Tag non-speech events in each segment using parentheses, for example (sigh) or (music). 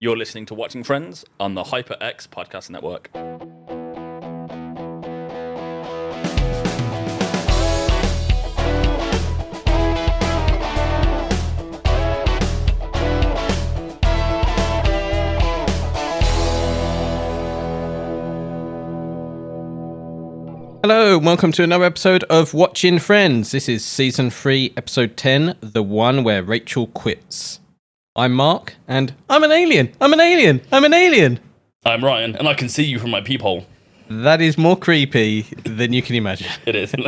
You're listening to Watching Friends on the HyperX Podcast Network. Hello, and welcome to another episode of Watching Friends. This is season 3, episode 10, the one where Rachel quits. I'm Mark, and I'm an alien. I'm an alien. I'm an alien. I'm Ryan, and I can see you from my peephole. That is more creepy than you can imagine. (laughs) It is. (laughs)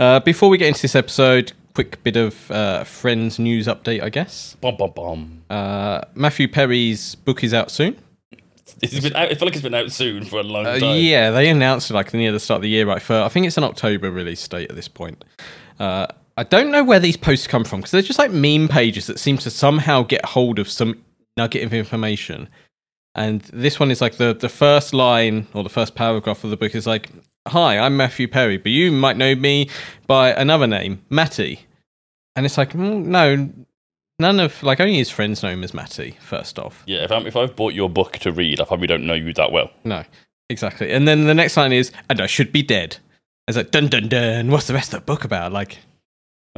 Uh, before we get into this episode, quick bit of uh, Friends news update, I guess. bum, bum, bum. Uh, Matthew Perry's book is out soon. It's been out, I feel like it's been out soon for a long Uh, time. yeah, they announced it like near the start of the year, right? For I think it's an October release date at this point. I don't know where these posts come from because they're just like meme pages that seem to somehow get hold of some nugget of information. And this one is like the the first line or the first paragraph of the book is like, "Hi, I'm Matthew Perry, but you might know me by another name, Matty." And it's like, mm, no, none of like only his friends know him as Matty. First off, Yeah, if, I'm, if I've bought your book to read, I probably don't know you that well. no, exactly. And then the next line is, and I should be dead. It's like, dun dun dun. What's the rest of the book about? Like,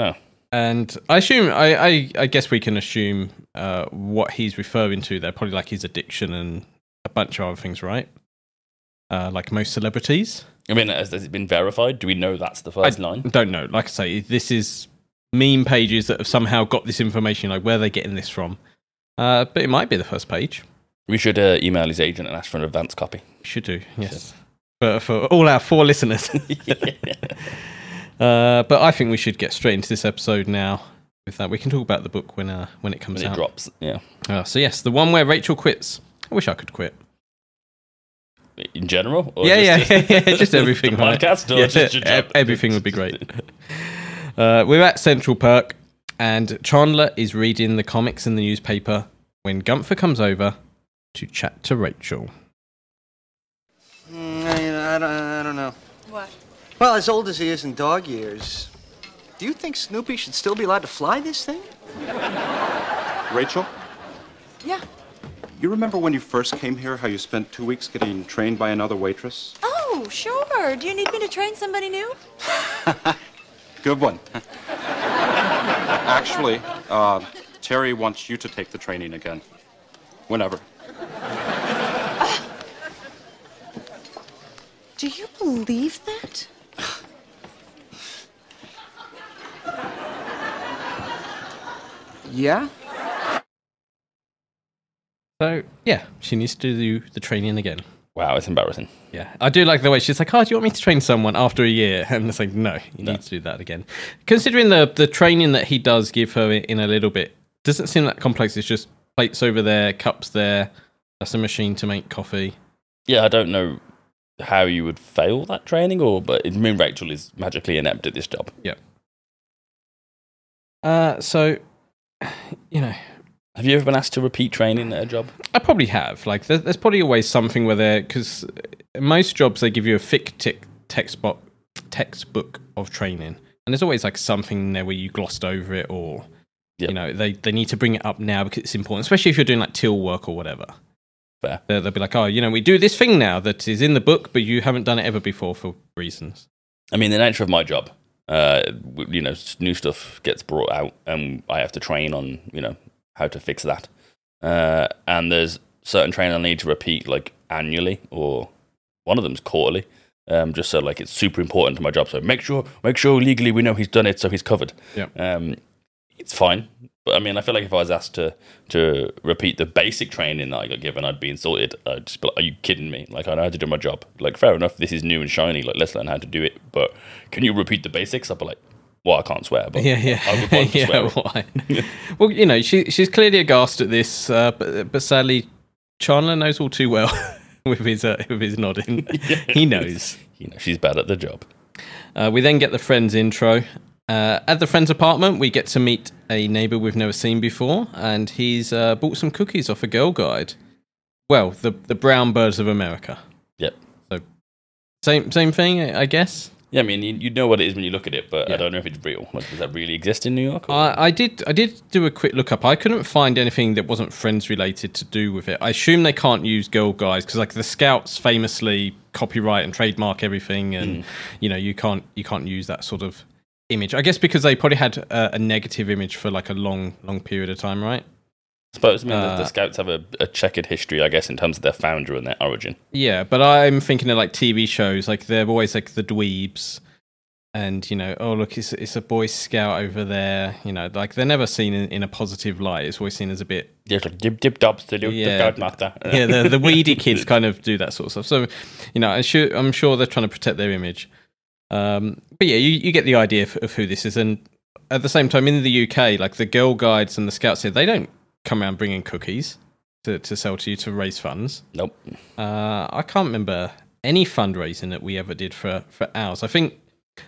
Oh. and I assume, I, I, I guess we can assume uh, what he's referring to there. Probably like his addiction and a bunch of other things, right? Uh, like most celebrities. I mean, has, has it been verified? Do we know that's the first line? Don't know. Like I say, this is meme pages that have somehow got this information. Like, where are they getting this from? Uh, but it might be the first page. We should uh, email his agent and ask for an advance copy. Should do, yes. For, for all our four listeners. (laughs) (laughs) (laughs) Uh, but I think we should get straight into this episode now. With that, we can talk about the book when uh, when it comes when it out. drops. Yeah. Uh, so yes, the one where Rachel quits. I wish I could quit. In general? Or yeah, just, yeah, yeah, yeah, just (laughs) everything. the right? podcast or Yeah, just your e- job? everything would be great. Uh, we're at Central Perk, and Chandler is reading the comics in the newspaper when Gunther comes over to chat to Rachel. Mm, I, I, don't, I don't know. What? Well, as old as he is in dog years, do you think Snoopy should still be allowed to fly this thing? Rachel, Yeah. you remember when you first came here how you spent two weeks getting trained by another waitress? Oh, sure. Do you need me to train somebody new? (laughs) Good one. (laughs) Actually, uh, Terry wants you to take the training again. Whenever. Do you believe that? Yeah? So yeah, she needs to do the training again. Wow, it's embarrassing. Yeah, I do like the way she's like, "Oh, do you want me to train someone after a year?" (laughs) And it's like, "No, you No. need to do that again." Considering the the training that he does give her in a little bit, doesn't seem that complex. It's just plates over there, cups there. That's a machine to make coffee. Yeah, I don't know how you would fail that training, or but I mean, Rachel is magically inept at this job. Yeah. Uh, so (sighs) you know, Have you ever been asked to repeat training at a job? I probably have. Like, there, there's probably always something where they're because most jobs they give you a thick tick textbook textbook of training, and there's always like something there where you glossed over it, or Yep. you know they they need to bring it up now because it's important, especially if you're doing like till work or whatever. Fair. They'll, they'll be like, oh, you know, we do this thing now that is in the book, but you haven't done it ever before for reasons. I mean, the nature of my job, uh, you know, new stuff gets brought out, and I have to train on, you know, how to fix that. Uh, and there's certain training I need to repeat like annually, or one of them's quarterly, um, just so like it's super important to my job. So make sure, make sure legally we know he's done it, so he's covered. Yeah. Um, it's fine, but I mean, I feel like if I was asked to to repeat the basic training that I got given, I'd be insulted. I'd just be like, "Are you kidding me? Like, I know how to do my job. Like, fair enough, this is new and shiny. Like, let's learn how to do it. But can you repeat the basics?" I'd be like, "Well, I can't swear, but Yeah, yeah, I would (laughs) yeah. swear." Why? (laughs) well, you know, she she's clearly aghast at this, uh, but but sadly, Chandler knows all too well (laughs) with his uh, with his nodding. he knows. You know, she's bad at the job. Uh, we then get the friends intro. Uh, at the friend's apartment, we get to meet a neighbor we've never seen before, and he's uh, bought some cookies off a Girl Guide. Well, the the Brown Birds of America. Yep. So, Same same thing, I guess. Yeah, I mean, you, you know what it is when you look at it, but I don't know if it's real. Like, does that really exist in New York? Or? I, I did I did do a quick look up. I couldn't find anything that wasn't Friends related to do with it. I assume they can't use Girl Guides because like the Scouts famously copyright and trademark everything, and you know you can't you can't use that sort of image. I guess because they probably had a, a negative image for like a long long period of time, right? I suppose I mean, the, uh, the Scouts have a, a checkered history, I guess, in terms of their founder and their origin. Yeah, but I'm thinking of like TV shows, like they're always like the dweebs, and you know, oh look, it's it's a Boy Scout over there. You know, like they're never seen in, in a positive light. It's always seen as a bit Yeah, like dip, dip, dobs, the, the Yeah. Master. yeah, the, the weedy kids (laughs) kind of do that sort of stuff. So, you know, I'm sure, I'm sure they're trying to protect their image. Um, but yeah, you, you get the idea of, of who this is. And at the same time, in the UK, like the Girl Guides and the Scouts here, they don't come around bringing cookies to, to sell to you to raise funds. Nope. Uh, I can't remember any fundraising that we ever did for, for ours. I think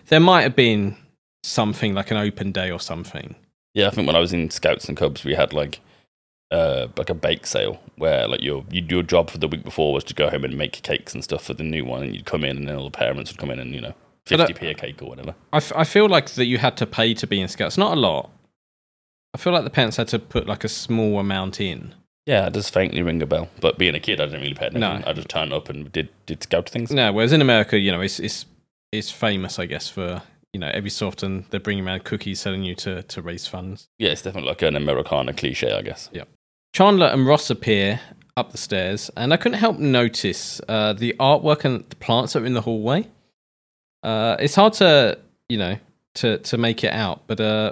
there might have been something like an open day or something. Yeah, I think when I was in Scouts and Cubs, we had like uh, like a bake sale where like your your job for the week before was to go home and make cakes and stuff for the new one, and you'd come in, and then all the parents would come in and you know But, uh, fifty p a cake or whatever. I, f- I feel like that you had to pay to be in Scouts. Not a lot. I feel like the parents had to put like a small amount in. Yeah, it does faintly ring a bell. But being a kid, I didn't really pay attention. No. I just turned up and did did Scout things. No, whereas in America, you know, it's it's it's famous, I guess, for you know every so often they're bringing around cookies, selling you to to raise funds. Yeah, it's definitely like an Americana cliche, I guess. Yeah. Chandler and Ross appear up the stairs, and I couldn't help notice uh, the artwork and the plants that are in the hallway. Uh, it's hard to, you know, to to make it out, but uh,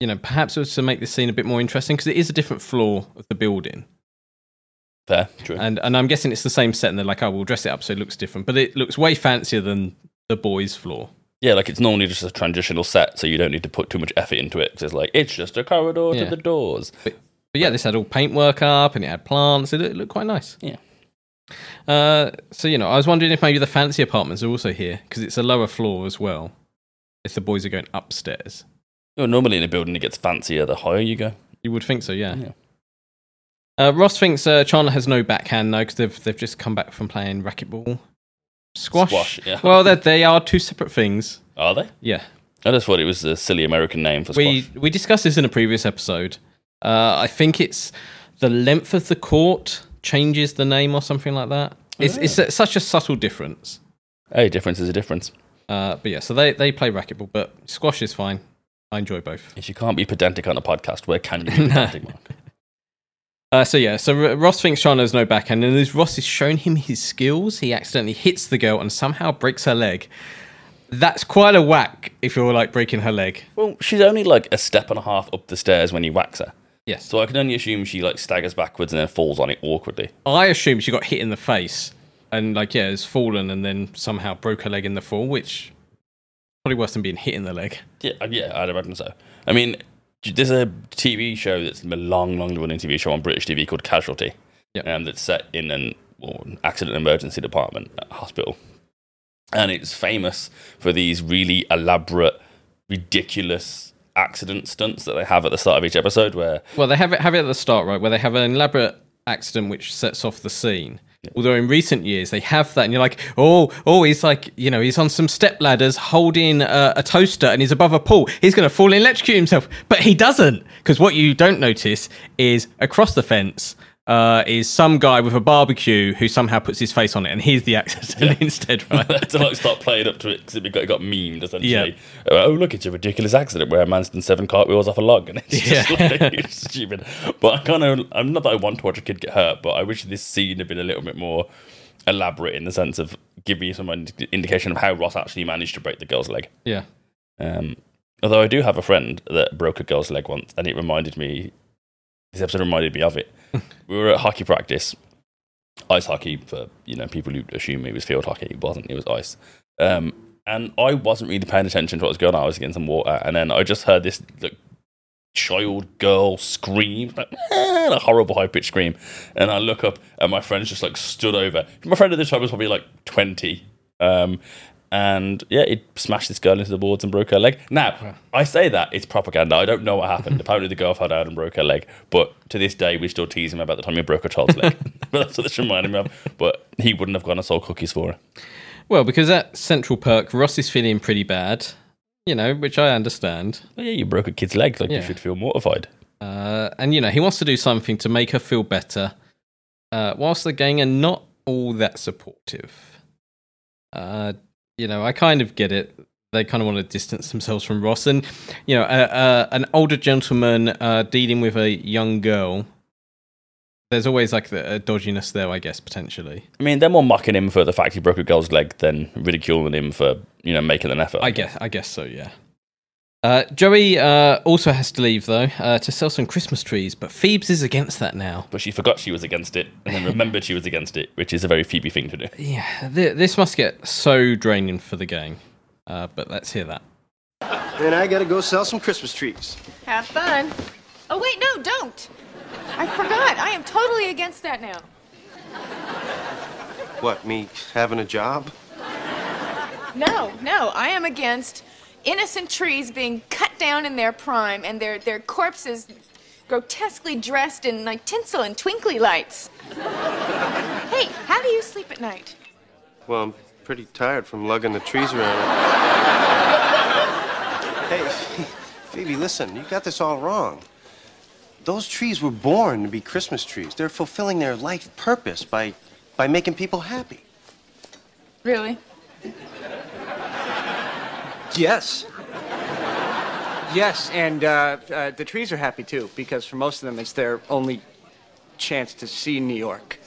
you know, perhaps it was to make the scene a bit more interesting because it is a different floor of the building, Fair, true. and and I'm guessing it's the same set, and they're like, oh, we'll dress it up so it looks different, but it looks way fancier than the boys' floor. yeah, like it's normally just a transitional set, so you don't need to put too much effort into it because it's like it's just a corridor Yeah. to the doors. But yeah, this had all paintwork up and it had plants. It looked, it looked quite nice. Yeah. Uh, so you know, I was wondering if maybe the fancy apartments are also here because it's a lower floor as well. If the boys are going upstairs, know, normally in a building it gets fancier the higher you go. you would think so, yeah. Yeah. Uh, Ross thinks uh, Chandler has no backhand now because they've they've just come back from playing racquetball, squash. Squash, yeah. Well, they they are two separate things. Are they? Yeah. I just thought it was a silly American name for we squash. we discussed this in a previous episode. Uh, I think it's the length of the court changes the name or something like that. It's it's a, such a subtle difference. A difference is a difference. Uh, but yeah, so they they play racquetball, but squash is fine. I enjoy both. If you can't be pedantic on a podcast, where can you be (laughs) pedantic, Mark? Uh, so yeah, so R- Ross thinks Sean has no backhand, and as Ross is showing him his skills, he accidentally hits the girl and somehow breaks her leg. That's quite a whack if you're like breaking her leg. Well, she's only like a step and a half up the stairs when you whacks her. Yes. So I can only assume she like staggers backwards and then falls on it awkwardly. I assume she got hit in the face and like yeah, has fallen and then somehow broke her leg in the fall, which probably worse than being hit in the leg. Yeah, uh, yeah, I'd imagine so. I mean, there's a TV show that's a long, long running TV show on British TV called Casualty. Yep. Um, that's set in an, well, an accident emergency department at a hospital. And it's famous for these really elaborate, ridiculous accident stunts that they have at the start of each episode where Well, they have it have it at the start, right, where they have an elaborate accident which sets off the scene. Although in recent years they have that, and you're like, oh, oh, he's like, you know, he's on some step ladders holding a, a toaster, and he's above a pool. He's going to fall and electrocute himself, but he doesn't, because what you don't notice is across the fence uh, is some guy with a barbecue who somehow puts his face on it, and he's the accident (laughs) instead, (laughs) right? to like start playing up to it because it got, it got memed essentially. Oh look, it's a ridiculous accident where a man's done seven cartwheels off a log, and it's just Yeah. (laughs) like, it's stupid. But I kind of, I'm not that I want to watch a kid get hurt, but I wish this scene had been a little bit more elaborate in the sense of give me some ind- indication of how Ross actually managed to break the girl's leg. yeah. Um, although I do have a friend that broke a girl's leg once, and it reminded me. This episode reminded me of it. We were at hockey practice, ice hockey for you know people who assume it was field hockey. It wasn't. It was ice. Um, and I wasn't really paying attention to what was going on. I was getting some water, and then I just heard this like, child girl scream, like a horrible high pitched scream. And I look up, and my friend's just like stood over. My friend at the time was probably like twenty. Um, and yeah, it smashed this girl into the boards and broke her leg. Now, I say that it's propaganda. I don't know what happened. (laughs) Apparently, the girl fell down and broke her leg. But to this day, we still tease him about the time he broke a child's leg. (laughs) (laughs) but that's what this reminded me of. But he wouldn't have gone and sold cookies for her. Well, because at Central Perk, Ross is feeling pretty bad, you know, which I understand. Well, yeah, you broke a kid's leg. Like Yeah. you should feel mortified. Uh, and, you know, he wants to do something to make her feel better, uh, whilst the gang are not all that supportive. Uh, you know, I kind of get it. They kind of want to distance themselves from Ross. And, you know, uh, uh, an older gentleman uh, dealing with a young girl, there's always like the a dodginess there, I guess, potentially. I mean, they're more mocking him for the fact he broke a girl's leg than ridiculing him for you know making an effort. I guess, I guess so, yeah. Uh, Joey uh, also has to leave though uh, to sell some Christmas trees, but Phoebes is against that now. But she forgot she was against it, and then remembered she was against it, which is a very Phoebe thing to do. Yeah, th- this must get so draining for the gang. Uh, but let's hear that. And I gotta go sell some Christmas trees. Have fun. Oh, wait, no, don't. I forgot. I am totally against that now. What, me having a job? No, no, I am against innocent trees being cut down in their prime and their, their corpses grotesquely dressed in like tinsel and twinkly lights. (laughs) hey, how do you sleep at night? Well, I'm pretty tired from lugging the trees around. (laughs) hey, Phoebe, listen, you got this all wrong. Those trees were born to be Christmas trees. They're fulfilling their life purpose by, by making people happy. Really? Yes. Yes, and uh, uh, the trees are happy too, because for most of them, it's their only chance to see New York.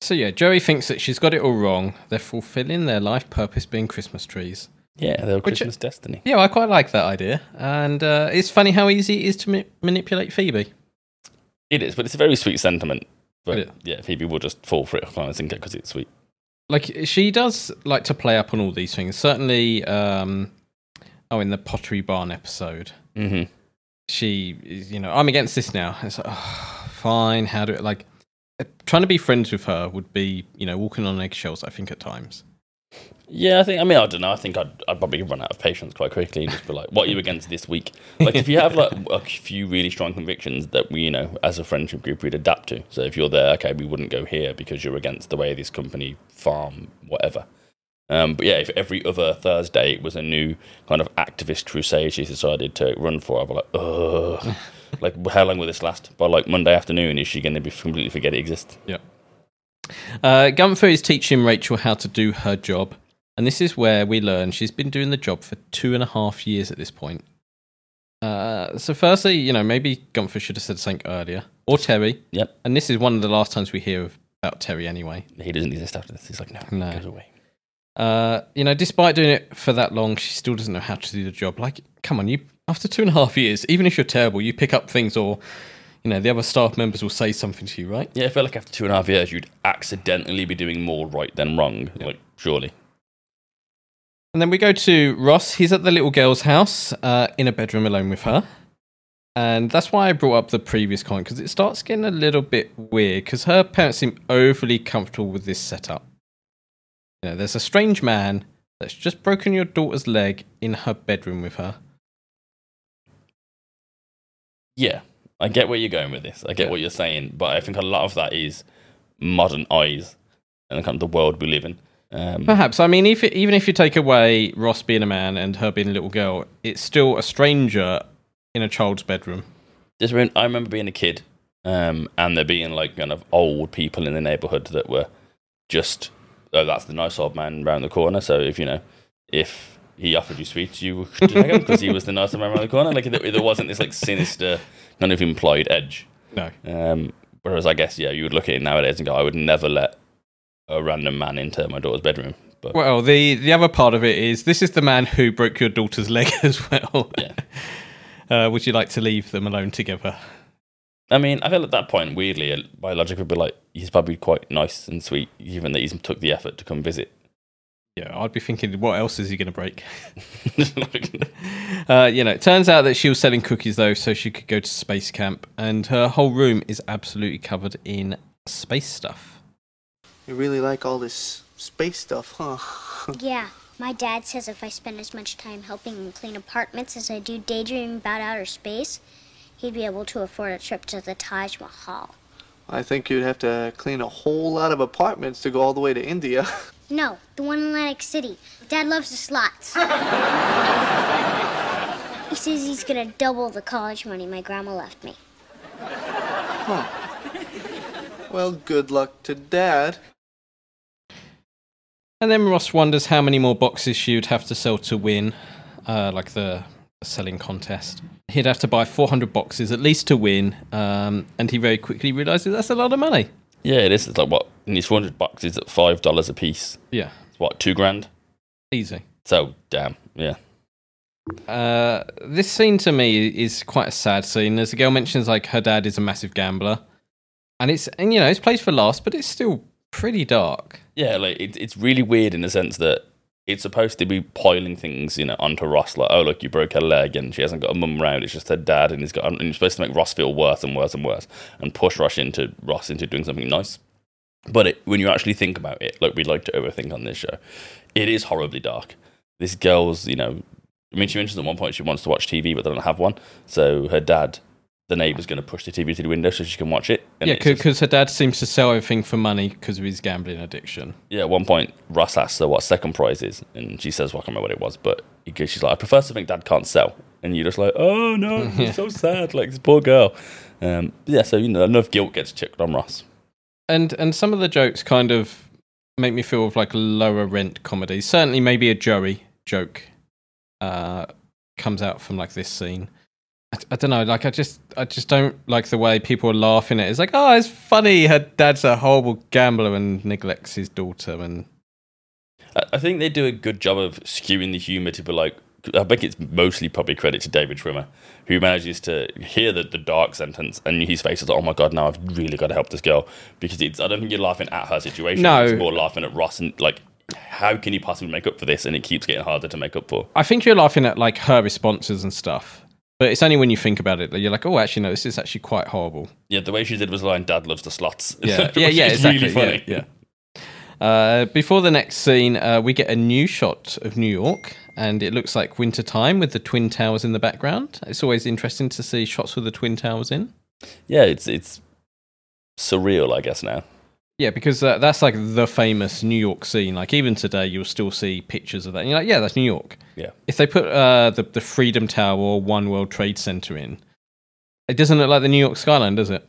So yeah, Joey thinks that she's got it all wrong. They're fulfilling their life purpose being Christmas trees. Yeah, they're Christmas destiny. Yeah, I quite like that idea, and uh, it's funny how easy it is to ma- manipulate Phoebe. It is, but it's a very sweet sentiment. But yeah, Phoebe will just fall for it I think because it's sweet. Like she does like to play up on all these things. Certainly, um, oh, in the Pottery Barn episode, Mm-hmm. she is, you know, I'm against this now. It's like, oh, fine. How do it like? uh, Trying to be friends with her would be, you know, walking on eggshells. I think at times. Yeah, I think. I mean, I don't know. I think I'd, I'd probably run out of patience quite quickly and just be like, "What are you against this week?" Like, if you have like a few really strong convictions that we, you know, as a friendship group, we'd adapt to. So if you're there, okay, we wouldn't go here because you're against the way this company farm, whatever. Um, but yeah, if every other Thursday it was a new kind of activist crusade she decided to run for, I'd be like, ugh. (laughs) like, how long will this last? By like Monday afternoon, is she going to be completely forget it exists? Yeah. Uh, Gunther is teaching Rachel how to do her job, and this is where we learn she's been doing the job for two and a half years at this point. Uh, so, firstly, you know, maybe Gunther should have said something earlier, or Terry. Yep. And this is one of the last times we hear of, about Terry, anyway. He doesn't exist after this. He's like, no, No. goes away. Uh, you know, despite doing it for that long, she still doesn't know how to do the job. Like, come on, you after two and a half years, even if you're terrible, you pick up things, or you know, the other staff members will say something to you, right? Yeah, I feel like after two and a half years, you'd accidentally be doing more right than wrong. Like, surely. And then we go to Ross. He's at the little girl's house uh, in a bedroom alone with her. And that's why I brought up the previous comment because it starts getting a little bit weird because her parents seem overly comfortable with this setup. You know, there's a strange man that's just broken your daughter's leg in her bedroom with her. Yeah, I get where you're going with this. I get Yeah. what you're saying, but I think a lot of that is modern eyes and the kind of the world we live in. Um, Perhaps. I mean, if it, even if you take away Ross being a man and her being a little girl, it's still a stranger in a child's bedroom. This I remember being a kid, um, and there being like kind of old people in the neighborhood that were just, oh, that's the nice old man round the corner. So if you know, if he offered you sweets, you (laughs) should take him because he was the nice man around the corner. Like there, there wasn't this like sinister kind of implied edge. No. Um, whereas I guess yeah, you would look at it nowadays and go, I would never let a random man into my daughter's bedroom. But Well, the the other part of it is this is the man who broke your daughter's (laughs) leg as well. Yeah. (laughs) Uh, would you like to leave them alone together? I mean, I feel at that point, weirdly, my logic would be like, he's probably quite nice and sweet, given that he's took the effort to come visit. Yeah, I'd be thinking, what else is he going to break? (laughs) Uh, you know, it turns out that she was selling cookies though, so she could go to space camp, and her whole room is absolutely covered in space stuff. You really like all this space stuff, huh? (laughs) Yeah, my dad says if I spend as much time helping him clean apartments as I do daydreaming about outer space, he'd be able to afford a trip to the Taj Mahal. I think you'd have to clean a whole lot of apartments to go all the way to India. (laughs) No, the one in Atlantic City. Dad loves the slots. (laughs) he says he's gonna double the college money my grandma left me. Well, good luck to Dad. And then Ross wonders how many more boxes she would have to sell to win, uh, like the selling contest. He'd have to buy 400 boxes at least to win, um, and he very quickly realizes that's a lot of money. Yeah, it is. It's like what? And these 400 boxes at $5 a piece. Yeah, It's what, two grand? easy. So, damn. Yeah. Uh, this scene to me is quite a sad scene. As the girl mentions, like her dad is a massive gambler, and it's and you know it's played for laughs, but it's still pretty dark. Yeah, like it, it's really weird in the sense that it's supposed to be piling things, you know, onto Ross. Like, oh look, you broke her leg, and she hasn't got a mum around. It's just her dad, and he's got. And you're supposed to make Ross feel worse and worse and worse, and push Ross into Ross into doing something nice. But it, when you actually think about it, like we like to overthink on this show, it is horribly dark. This girl's, you know, I mean, she mentions at one point she wants to watch TV, but they don't have one. So her dad, the neighbour's going to push the TV to the window so she can watch it. Yeah, because her dad seems to sell everything for money because of his gambling addiction. Yeah, at one point, Ross asks her what second prize is, and she says, well, I can't remember what it was, but he she's like, I prefer something dad can't sell. And you're just like, oh no, (laughs) it's so sad, like this poor girl. Um, yeah, so, you know, enough guilt gets chipped on Ross. and and some of the jokes kind of make me feel of like lower rent comedy. Certainly, maybe a Joey joke uh, comes out from like this scene. I, I don't know. Like, I just I just don't like the way people are laughing at it. It's like, oh, it's funny. Her dad's a horrible gambler and neglects his daughter, and I, I think they do a good job of skewing the humour to be like, I think it's mostly probably credit to David Schwimmer, who manages to hear the, the dark sentence and his face is like, oh my god, now I've really got to help this girl. Because it's, I don't think you're laughing at her situation. No. It's more laughing at Ross and like, how can he possibly make up for this? And it keeps getting harder to make up for. I think you're laughing at like her responses and stuff. But it's only when you think about it that you're like, oh, actually, no, this is actually quite horrible. Yeah, the way she did was line, Dad loves the slots. (laughs) Yeah, yeah, yeah, exactly. really funny. Yeah. yeah. Uh, before the next scene, uh, we get a new shot of New York, and it looks like winter time with the twin towers in the background. It's always interesting to see shots with the twin towers in. Yeah, it's it's surreal, I guess now. Yeah, because uh, that's like the famous New York scene. Like even today, you'll still see pictures of that. And you're like, yeah, that's New York. Yeah. If they put uh, the the Freedom Tower or One World Trade Center in, it doesn't look like the New York skyline, does it?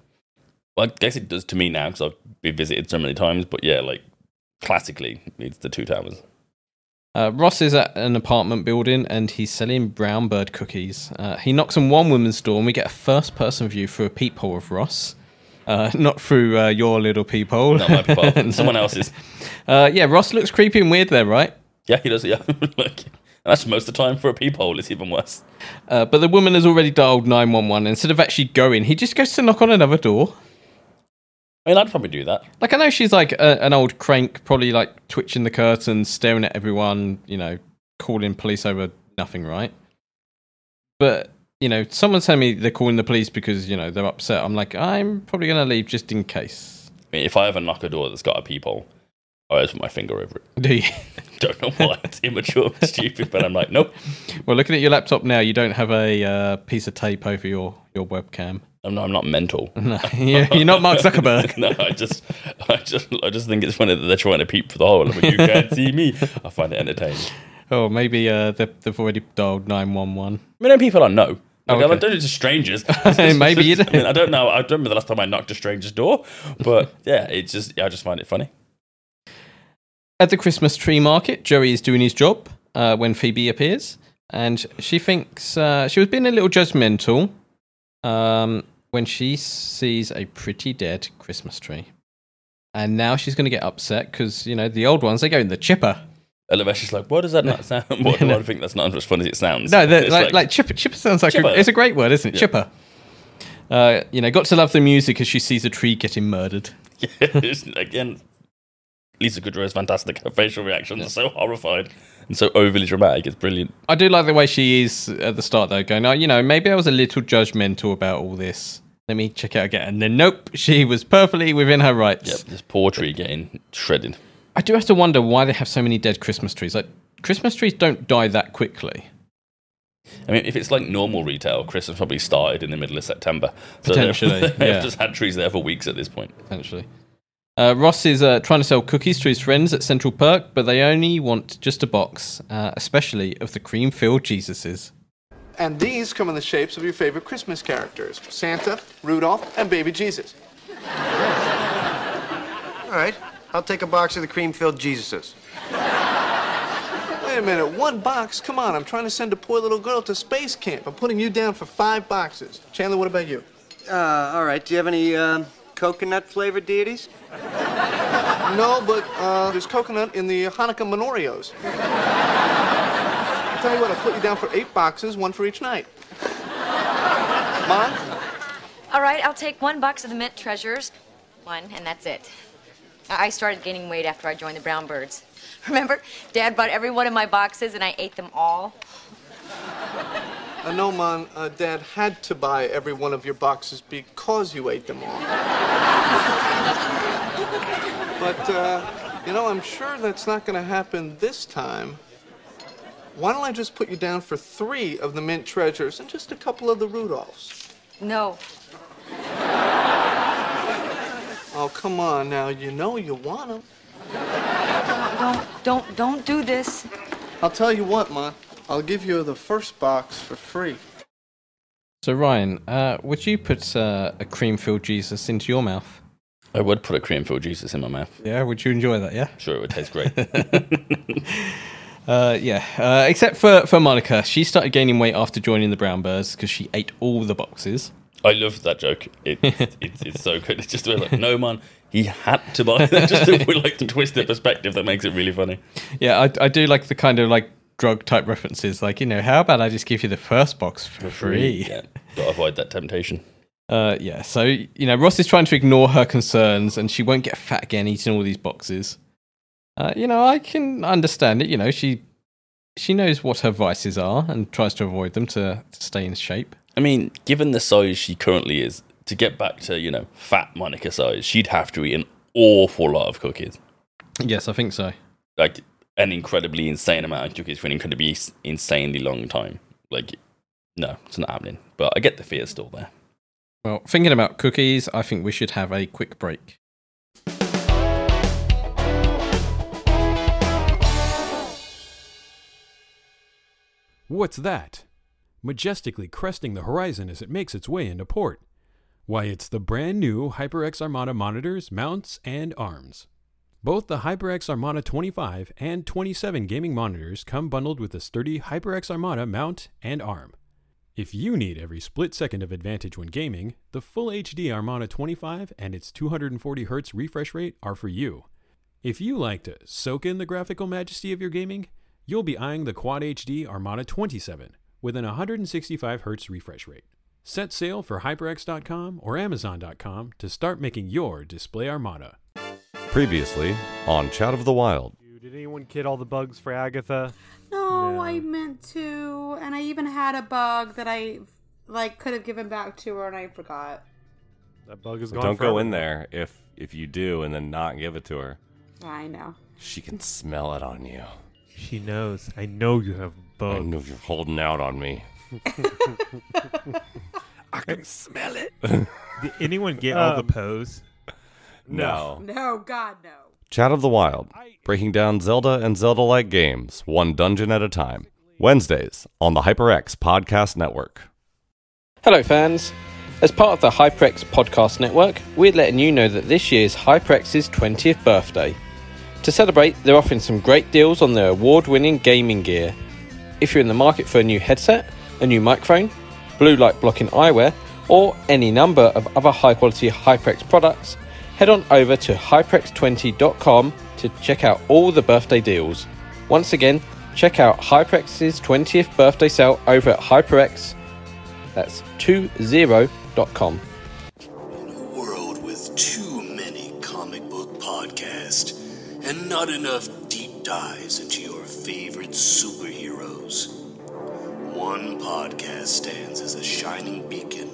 Well, I guess it does to me now because I've been visited so many times. But yeah, like classically, it's the two towers. Uh, Ross is at an apartment building and he's selling brown bird cookies. Uh, he knocks on one woman's door and we get a first person view through a peephole of Ross. Uh, not through uh, your little peephole. Not my fault. (laughs) Someone else's. Uh, yeah, Ross looks creepy and weird there, right? Yeah, he does. Yeah, (laughs) like that's most of the time for a peephole. It's even worse. Uh, but the woman has already dialed 911. Instead of actually going, he just goes to knock on another door. I mean, I'd probably do that. Like, I know she's like a, an old crank, probably like twitching the curtains, staring at everyone, you know, calling police over nothing, right? But, you know, someone's telling me they're calling the police because, you know, they're upset. I'm like, I'm probably going to leave just in case. I mean, if I ever knock a door that's got a peephole, I always put my finger over it. Do you? (laughs) Don't know why. It's immature, and stupid, but I'm like, nope. well, looking at your laptop now, you don't have a uh, piece of tape over your, your webcam. I'm not. I'm not mental. (laughs) No, you're not Mark Zuckerberg. (laughs) no, I just, I just, I just think it's funny that they're trying to peep for the hole. But you can't see me. I find it entertaining. Oh, maybe uh, they've, they've already dialed 911. I mean, people I know. Like, Okay. I don't do it to strangers. (laughs) Maybe I mean. I don't know. I don't remember the last time I knocked a stranger's door, but (laughs) yeah, it's just, I just find it funny. At the Christmas tree market, Joey is doing his job uh, when Phoebe appears, and she thinks uh, she was being a little judgmental um, when she sees a pretty dead Christmas tree. And now she's going to get upset because, you know, the old ones, they go in the chipper. The she's like, what does that not sound? (laughs) What do (laughs) I think that's not as funny as it sounds? No, the, It's like, like, chipper, chipper sounds like Chipper. A, it's a great word, isn't it? Yeah. Chipper. Uh, you know, got to love the music as she sees a tree getting murdered. (laughs) it's- again, Lisa Kudrow is fantastic. Her facial reactions are so horrified and so overly dramatic. It's brilliant. I do like the way she is at the start, though, going, oh, you know, maybe I was a little judgmental about all this. Let me check it out again. And then, nope, she was perfectly within her rights. Yep, this poor tree getting shredded. I do have to wonder why they have so many dead Christmas trees. Like, Christmas trees don't die that quickly. I mean, if it's like normal retail, Christmas probably started in the middle of September. So they've- Potentially, (laughs) they've yeah. just had trees there for weeks at this point. Essentially. Uh, Ross is uh, trying to sell cookies to his friends at Central Perk, but they only want just a box, uh, especially of the cream filled Jesuses. And these come in the shapes of your favorite Christmas characters Santa, Rudolph, and Baby Jesus. All right, I'll take a box of the cream filled Jesuses. Wait a minute, one box? Come on, I'm trying to send a poor little girl to space camp. I'm putting you down for five boxes. Chandler, what about you? Uh, all right, do you have any um, coconut flavored deities? No, but uh, there's coconut in the Hanukkah Menorios. I'll tell you what, I'll put you down for eight boxes, one for each night. Mom? All right, I'll take one box of the mint treasures. One, and that's it. I started gaining weight after I joined the Brown Birds. (laughs) Remember, Dad bought every one of my boxes and I ate them all. Uh, no, Mom, uh, Dad had to buy every one of your boxes because you ate them all. (laughs) but, uh, you know, I'm sure that's not going to happen this time. Why don't I just put you down for three of the mint treasures and just a couple of the Rudolphs? No. Oh, come on now. You know you want them. Don't, don't, don't do this. I'll tell you what, Ma. I'll give you the first box for free. So, Ryan, uh, would you put uh, a cream filled Jesus into your mouth? I would put a cream filled Jesus in my mouth. Yeah, would you enjoy that? Yeah. Sure, it would taste great. (laughs) Uh, yeah, uh, except for, for Monica. She started gaining weight after joining the Brown Birds because she ate all the boxes. I love that joke. It, it's (laughs) it's so good. It's just like, no man, he had to buy that. (laughs) Just to, like to twist the perspective that makes it really funny. Yeah, I, I do like the kind of like drug type references. Like, you know, how about I just give you the first box for free? Yeah, gotta avoid that temptation. (laughs) Uh, yeah, so, you know, Ross is trying to ignore her concerns and she won't get fat again eating all these boxes. Uh, you know, I can understand it. You know, she she knows what her vices are and tries to avoid them to, to stay in shape. I mean, given the size she currently is, to get back to you know fat Monica size, she'd have to eat an awful lot of cookies, Yes, I think so. like an incredibly insane amount of cookies for an incredibly insanely long time. Like, no, it's not happening. But I get the fear still there. Well, thinking about cookies, I think we should have a quick break. What's that? Majestically cresting the horizon as it makes its way into port. Why, it's the brand new HyperX Armada monitors, mounts, and arms. Both the HyperX Armada 25 and 27 gaming monitors come bundled with a sturdy HyperX Armada mount and arm. If you need every split second of advantage when gaming, the Full HD Armada 25 and its 240Hz refresh rate are for you. If you like to soak in the graphical majesty of your gaming, you'll be eyeing the Quad HD Armada 27 with an 165Hz refresh rate. Set sail for HyperX.com or Amazon.com to start making your display Armada. Previously on Chat of the Wild. Did anyone kid all the bugs for Agatha? No, I meant to, and I even had a bug that I like could have given back to her, and I forgot. That bug is Well, gone. don't go in there if if you do and then not give it to her. I know. She can smell it on you. She knows. I know you have I bugs. know you're holding out on me. (laughs) I can smell it. (laughs) Did anyone get all the Um, Poes? No. No, God, no. Chat of the Wild, breaking down Zelda and Zelda like games, one dungeon at a time. Wednesdays on the HyperX Podcast Network. Hello, fans. As part of the HyperX Podcast Network, we're letting you know that this year's HyperX's 20th birthday. To celebrate, they're offering some great deals on their award winning gaming gear. If you're in the market for a new headset, a new microphone, blue light blocking eyewear, or any number of other high quality HyperX products, head on over to hyperx20.com to check out all the birthday deals. Once again, check out HyperX's 20th birthday sale over at HyperX. That's 20.com. world with too many comic book podcasts and not enough deep dives into your favorite superheroes. One podcast stands as a shining beacon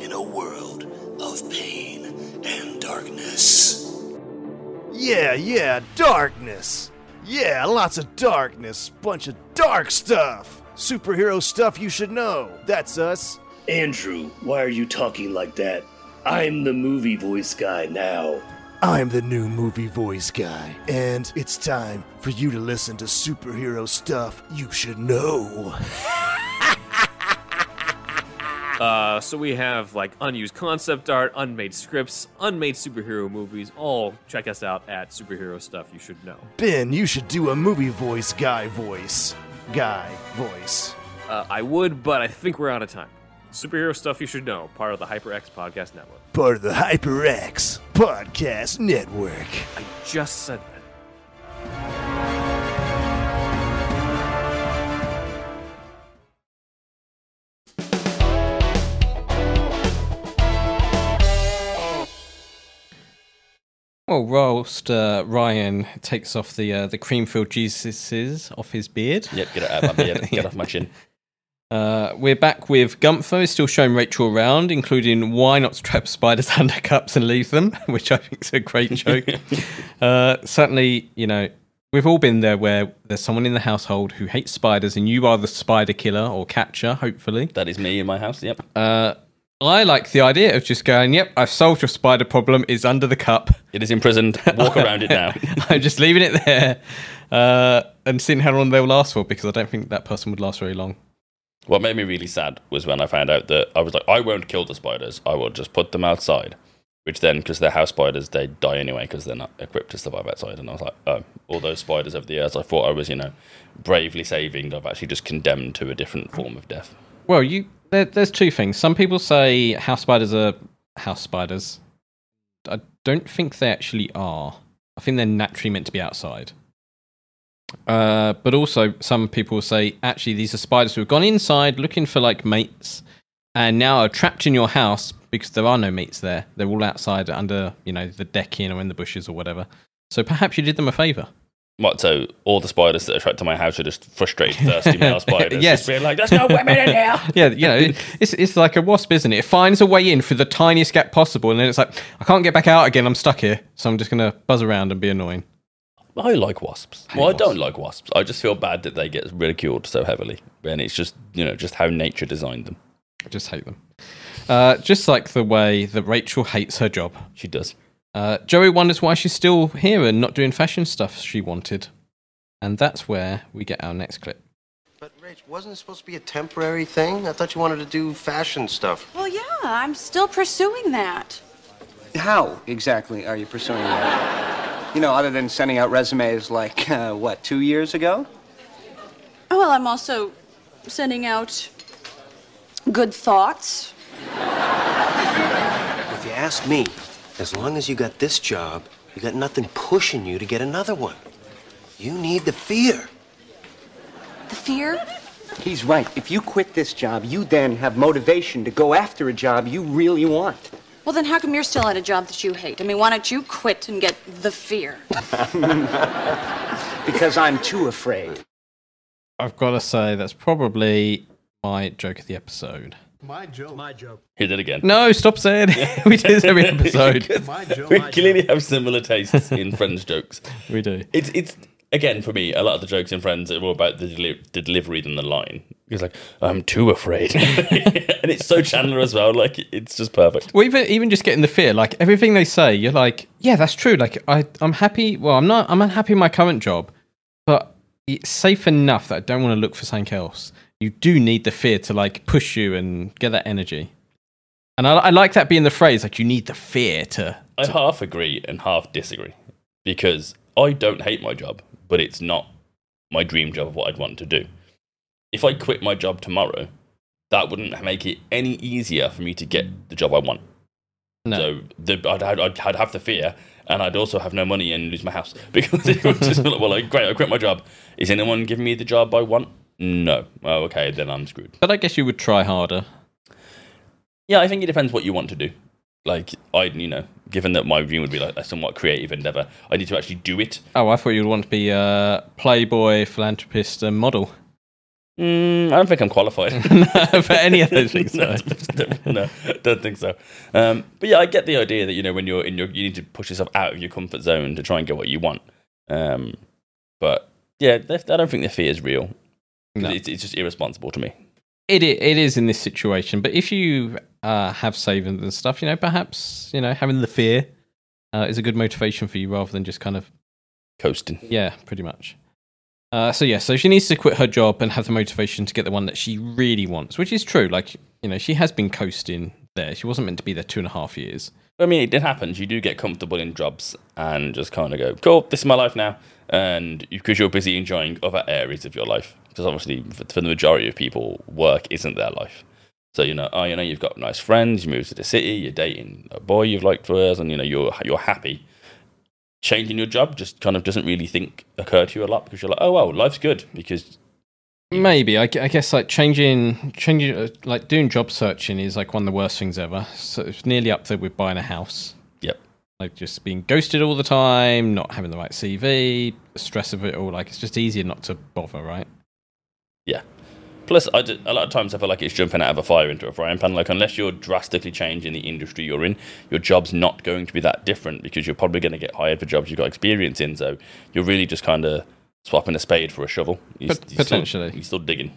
in a world of pain and darkness. Yeah, yeah, darkness. Yeah, lots of darkness. Bunch of dark stuff. Superhero stuff you should know. That's us. Andrew, why are you talking like that? I'm the movie voice guy now. I'm the new movie voice guy, and it's time for you to listen to superhero stuff you should know. (laughs) Uh, so we have like unused concept art, unmade scripts, unmade superhero movies. All check us out at superhero stuff you should know. Ben, you should do a movie voice guy voice. Guy voice. Uh, I would, but I think we're out of time. Superhero stuff you should know, part of the HyperX Podcast Network. Part of the HyperX Podcast Network. I just said that. Well, whilst uh, Ryan takes off the uh, the cream-filled Jesuses off his beard. Yep, get it out of my beard. (laughs) Get off my chin. Uh, we're back with Gunther still showing Rachel around, including why not strap (laughs) spiders under cups and leave them, (laughs) which I think is a great joke. (laughs) uh, certainly, you know, we've all been there where there's someone in the household who hates spiders, and you are the spider killer or catcher, hopefully. That is me in my house. Yep. Uh, I like the idea of just going, yep, I've solved your spider problem. It's under the cup. It is imprisoned. Walk around it now. I'm just leaving it there uh, and seeing how long they'll last for because I don't think that person would last very long. What made me really sad was when I found out that I was like, I won't kill the spiders. I will just put them outside. Which then, because they're house spiders, they die anyway because they're not equipped to survive outside. And I was like, oh, all those spiders over the years I thought I was, you know, bravely saving, I've actually just condemned to a different form of death. Well, you there, there's two things. Some people say house spiders are house spiders. I don't think they actually are. I think they're naturally meant to be outside. Uh, but also, some people say actually these are spiders who have gone inside looking for like mates, and now are trapped in your house because there are no mates there. They're all outside under you know the decking or in the bushes or whatever. So perhaps you did them a favor. What, so all the spiders that are trapped to my house are just frustrated, thirsty (laughs) male spiders? Yes. Just being like, there's no women in here! (laughs) yeah, you know, it's it's like a wasp, isn't it? It finds a way in through the tiniest gap possible, and then it's like, I can't get back out again. I'm stuck here, so I'm just gonna buzz around and be annoying. I like wasps. well, I don't like wasps. I just feel bad that they get ridiculed so heavily. And it's just, you know, just how nature designed them. I just hate them. Uh, just like the way that Rachel hates her job. She does. Uh, Joey wonders why she's still here and not doing fashion stuff she wanted. And that's where we get our next clip. But, Rach, wasn't it supposed to be a temporary thing? I thought you wanted to do fashion stuff. Well, yeah, I'm still pursuing that. How exactly are you pursuing that? You know, other than sending out resumes like, uh, what, two years ago? Oh, well, I'm also sending out good thoughts. If you ask me, as long as you got this job, you got nothing pushing you to get another one. You need the fear. The fear? He's right. If you quit this job, you then have motivation to go after a job you really want. Well, then how come you're still at a job that you hate? I mean, why don't you quit and get the fear? (laughs) because I'm too afraid. I've got to say, that's probably my joke of the episode. My joke. My joke. Hit it again. No, stop saying it. (laughs) we do this every (laughs) episode. My joke. we my clearly have similar tastes in Friends jokes. We do. It's it's again for me. A lot of the jokes in Friends are more about the, deli- the delivery than the line. It's like I'm too afraid, (laughs) and it's so Chandler as well. Like it's just perfect. Well, even even just getting the fear, like everything they say, you're like, yeah, that's true. Like I, I'm happy. Well, I'm not. I'm unhappy in my current job, but it's safe enough that I don't want to look for something else. You do need the fear to like push you and get that energy. And I, I like that being the phrase, like you need the fear to. I half agree and half disagree because I don't hate my job, but it's not my dream job of what I'd want to do. If I quit my job tomorrow, that wouldn't make it any easier for me to get the job I want. No. So the, I'd, I'd, I'd have the fear, and I'd also have no money and lose my house (laughs) because it would just be like, well, like, great, I quit my job. Is anyone giving me the job I want? No. Oh, okay, then I'm screwed. But I guess you would try harder. Yeah, I think it depends what you want to do. Like, I, you know, given that my dream would be like a somewhat creative endeavor, I need to actually do it. Oh, I thought you'd want to be a playboy, philanthropist, and model. Mm, I don't think I'm qualified (laughs) for any of those (laughs) things. no, (laughs) no, don't think so. Um, but yeah, I get the idea that you know when you're in your, you need to push yourself out of your comfort zone to try and get what you want. Um, but yeah, I don't think the fear is real. No. It's, it's just irresponsible to me. It it is in this situation, but if you uh, have savings and stuff, you know, perhaps you know having the fear uh, is a good motivation for you rather than just kind of coasting. Yeah, pretty much. Uh, so yeah, so she needs to quit her job and have the motivation to get the one that she really wants, which is true. Like you know, she has been coasting there. She wasn't meant to be there two and a half years. I mean, it happens. You do get comfortable in jobs and just kind of go, cool, this is my life now. And because you're busy enjoying other areas of your life, because obviously for, for the majority of people, work isn't their life. So you know, oh, you know, you've got nice friends. You move to the city. You're dating a boy you've liked for years, and you know, you're you're happy. Changing your job just kind of doesn't really think occur to you a lot because you're like, oh well, life's good because Maybe I, I guess like changing, changing, uh, like doing job searching is like one of the worst things ever. So it's nearly up there with buying a house. Yep. Like just being ghosted all the time, not having the right CV, the stress of it all. Like it's just easier not to bother, right? Yeah. Plus, I ju- a lot of times I feel like it's jumping out of a fire into a frying pan. Like, unless you're drastically changing the industry you're in, your job's not going to be that different because you're probably going to get hired for jobs you've got experience in. So you're really just kind of swapping a spade for a shovel. You're, Pot- you're still- potentially. you're still digging.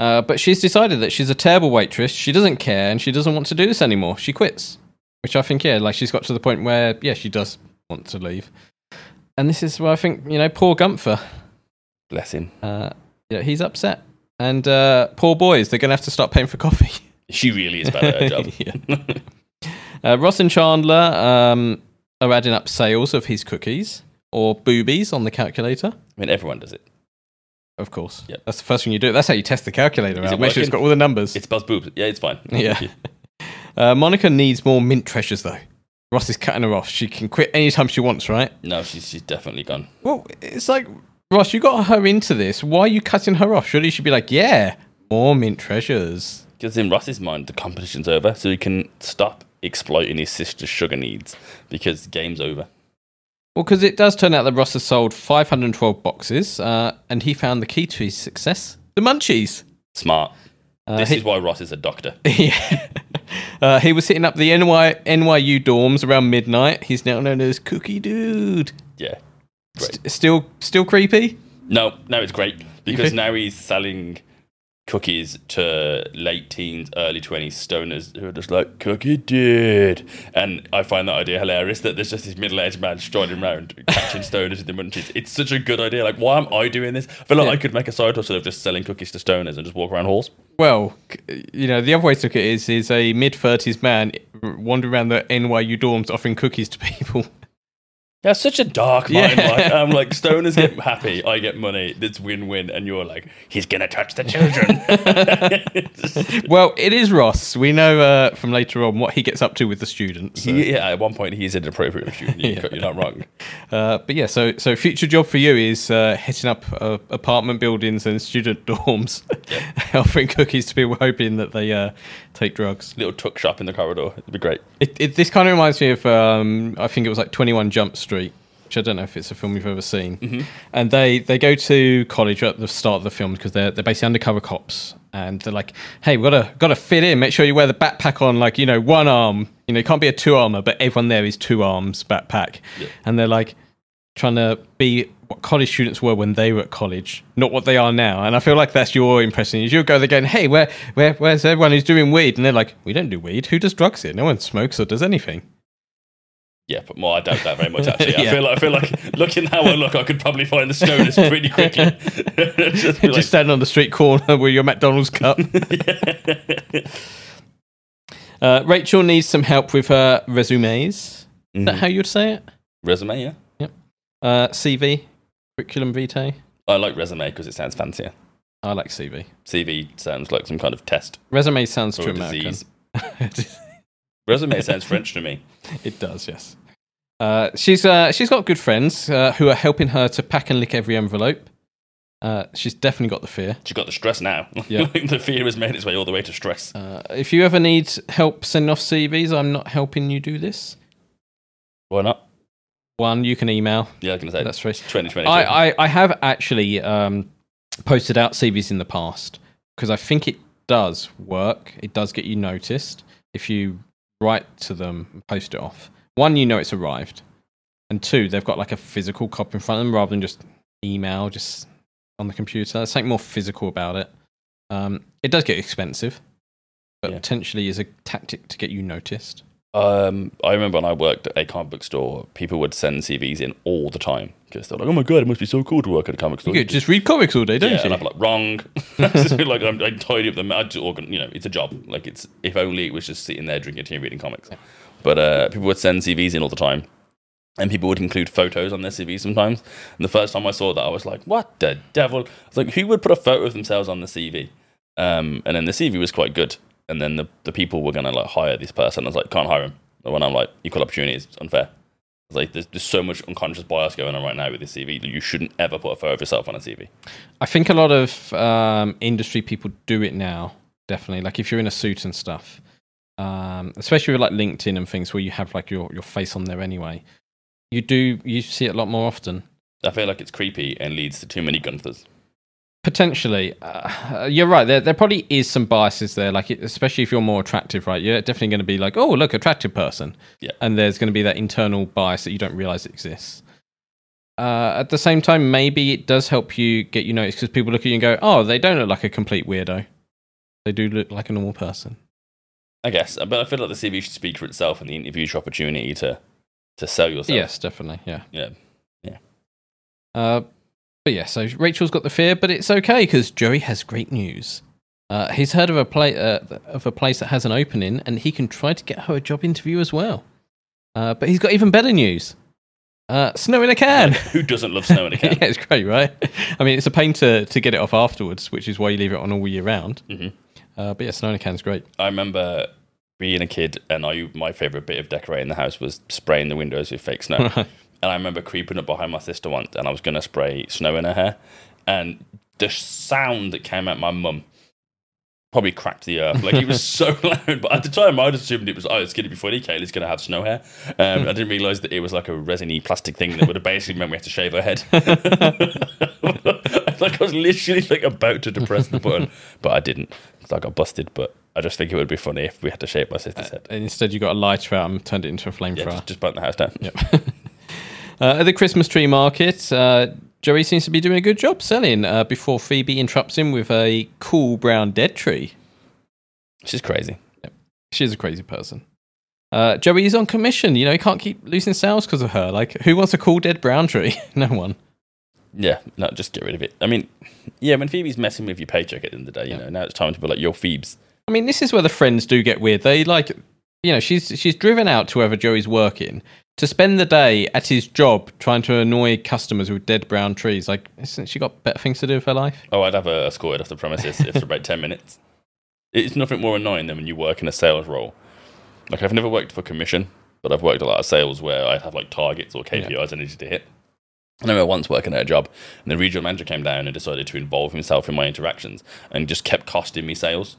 Uh, but she's decided that she's a terrible waitress. She doesn't care and she doesn't want to do this anymore. She quits, which I think, yeah, like she's got to the point where, yeah, she does want to leave. And this is where I think, you know, poor Gunther. Bless him. Uh, yeah, he's upset. And uh, poor boys, they're going to have to start paying for coffee. (laughs) She really is bad at her job. (laughs) Yeah. Uh, Ross and Chandler um, are adding up sales of his cookies or boobies on the calculator. I mean, everyone does it. Of course. That's the first thing you do. That's how you test the calculator Is out. it Make sure it's working? got all the numbers. It's buzz boobs. Yeah, it's fine. Yeah. (laughs) Uh, Monica needs more mint treasures, though. Ross is cutting her off. She can quit anytime she wants, right? No, she's, she's definitely gone. Well, it's like, Ross, you got her into this. Why are you cutting her off? Surely you should be like, yeah, more mint treasures. Because in Ross's mind, the competition's over, so he can stop exploiting his sister's sugar needs because game's over. Well, because it does turn out that Ross has sold 512 boxes, uh, and he found the key to his success the munchies. Smart. Uh, this he- is why Ross is a doctor. (laughs) yeah. Uh, he was hitting up the NY, NYU dorms around midnight. He's now known as Cookie Dude. Yeah. St- still, still creepy. No, no, it's great because (laughs) now he's selling cookies to late teens, early 20s stoners who are just like, Cookie Dude. And I find that idea hilarious that there's just this middle aged man striding around (laughs) catching stoners with the munchies. It's such a good idea. Like, why am I doing this? I feel like Yeah. I could make a side hustle of just selling cookies to stoners and just walk around halls. Well, you know, the other way to look at it is, is a mid 30s man wandering around the NYU dorms offering cookies to people. (laughs) That's such a dark mind. Yeah. Like, I'm like, stoners get (laughs) happy, I get money. It's win win. And you're like, he's going to touch the children. (laughs) well, it is Ross. We know uh, from later on what he gets up to with the students. so- He, yeah, at one point, he's an appropriate student. You- (laughs) You're not wrong. Uh, but yeah, so so future job for you is uh, hitting up uh, apartment buildings and student dorms, offering cookies to people, hoping that they uh, take drugs. Little tuck shop in the corridor. It'd be great. It, it, this kind of reminds me of um, I think it was like Twenty One Jump Street, which I don't know if it's a film you've ever seen. Mhm. And they they go to college at the start of the film because they're they're basically undercover cops, and they're like, "Hey, we gotta gotta fit in. Make sure you wear the backpack on like you know one arm. You know, it can't be a two armor, but everyone there is two arms backpack." And they're like trying to be what college students were when they were at college, not what they are now. And I feel like that's your impression. Is you go there going, "Hey, where where where's everyone who's doing weed?" And they're like, "We don't do weed. Who does drugs here? No one smokes or does anything." Yeah, but more, I doubt that very much. Actually, (laughs) I feel like I feel like (laughs) looking how I look, I could probably find the stoners pretty quickly. (laughs) Just Just like, standing on the street corner with your McDonald's cup. uh, Rachel needs some help with her resumes. Is that Mhm. how you would say it? resume, yeah. Yep. Uh, CV, curriculum vitae. I like resume because it sounds fancier. I like CV. CV sounds like some kind of test. Resume sounds too American. Resume sounds French to me. (laughs) It does, yes. Uh, she's uh, she's got good friends uh, who are helping her to pack and lick every envelope. Uh, she's definitely got the fear. She's got the stress now. Yeah. (laughs) the fear has made its way all the way to stress. Uh, if you ever need help sending off CVs, I'm not helping you do this. Why not? One, you can email. Yeah, I can say That's right. 2022. I, I, I have actually um, posted out CVs in the past because I think it does work. It does get you noticed if you write to them and post it off. One, you know it's arrived, and two, they've got like a physical copy in front of them rather than just email just on the computer. There's something more physical about it. Um, it does get expensive, but potentially is a tactic to get you noticed. Um, I remember when I worked at a comic book store, people would send CVs in all the time because they're like, "Oh my god, it must be so cool to work at a comic store." You could just read comics all day, don't yeah, you? and be like, "Wrong." (laughs) Like, I'm, I tidy up the. I just organ, you know, it's a job. Like it's if only it was just sitting there drinking tea and reading comics. But uh, people would send CVs in all the time, and people would include photos on their CV sometimes. And the first time I saw that, I was like, "What the devil?" I was like, "Who would put a photo of themselves on the CV?" Um, and then the CV was quite good, and then the the people were gonna like hire this person. I was like, "Can't hire him." And when I'm like, "Equal opportunity is unfair." Like, there's, there's so much unconscious bias going on right now with this CV that you shouldn't ever put a photo of yourself on a CV. I think a lot of um, industry people do it now. Definitely, like if you're in a suit and stuff, um, especially with like LinkedIn and things where you have like your, your face on there anyway. You do you see it a lot more often. I feel like it's creepy and leads to too many Gunthers. Potentially, uh, you're right. There, there probably is some biases there. Like, especially if you're more attractive, right? You're definitely going to be like, "Oh, look, attractive person." Yeah. And there's going to be that internal bias that you don't realize exists. Uh, at the same time, maybe it does help you get you noticed because people look at you and go, "Oh, they don't look like a complete weirdo. They do look like a normal person." I guess, but I feel like the CV should speak for itself, and the interview's your opportunity to to sell yourself. Yes, definitely. Yeah. Yeah. Yeah. Uh, but yeah, so Rachel's got the fear, but it's okay because Joey has great news. Uh, he's heard of a play uh, of a place that has an opening, and he can try to get her a job interview as well. Uh, but he's got even better news. Uh, snow in a can. (laughs) Who doesn't love snow in a (laughs) can? yeah, it's great, right? I mean, it's a pain to, to get it off afterwards, which is why you leave it on all year round. Mhm. Uh, but yeah, snow in a can's great. I remember being a kid, and I my favorite bit of decorating the house was spraying the windows with fake snow. (laughs) And I remember creeping up behind my sister once, and I was going to spray snow in her hair, and the sound that came out my mum probably cracked the earth. Like it was (laughs) so loud. But at the time, I'd assumed it was oh, it's going to be funny. Kaylee's going to have snow hair. Um, I didn't realize that it was like a resiny plastic thing that would have basically meant we had to shave her head. (laughs) like I was literally like about to depress the button, but I didn't. So I got busted. But I just think it would be funny if we had to shave my sister's head. And instead, you got a lighter out and turned it into a Yeah, flamethrower. just, just burnt the house down. Yep. (laughs) Uh, at the Christmas tree market, uh, Joey seems to be doing a good job selling uh, before Phoebe interrupts him with a cool brown dead tree. She's crazy. Yep. She's a crazy person. Uh, Joey is on commission. You know, he can't keep losing sales because of her. Like, who wants a cool dead brown tree? (laughs) no one. Yeah, no, just get rid of it. I mean, yeah, when Phoebe's messing with your paycheck at the end of the day, you know, now it's time to be like, you're Phoebes. I mean, this is where the friends do get weird. They like, you know, she's she's driven out to wherever Joey's working to spend the day at his job trying to annoy customers with dead brown trees. Like, isn't she got better things to do with her life? Oh, I'd have her escorted off the premises if for about 10 minutes. It's nothing more annoying than when you work in a sales role. Like, I've never worked for commission, but I've worked a lot of sales where I'd have like targets or KPIs I needed to hit. I remember once working at a job, and the regional manager came down and decided to involve himself in my interactions and just kept costing me sales.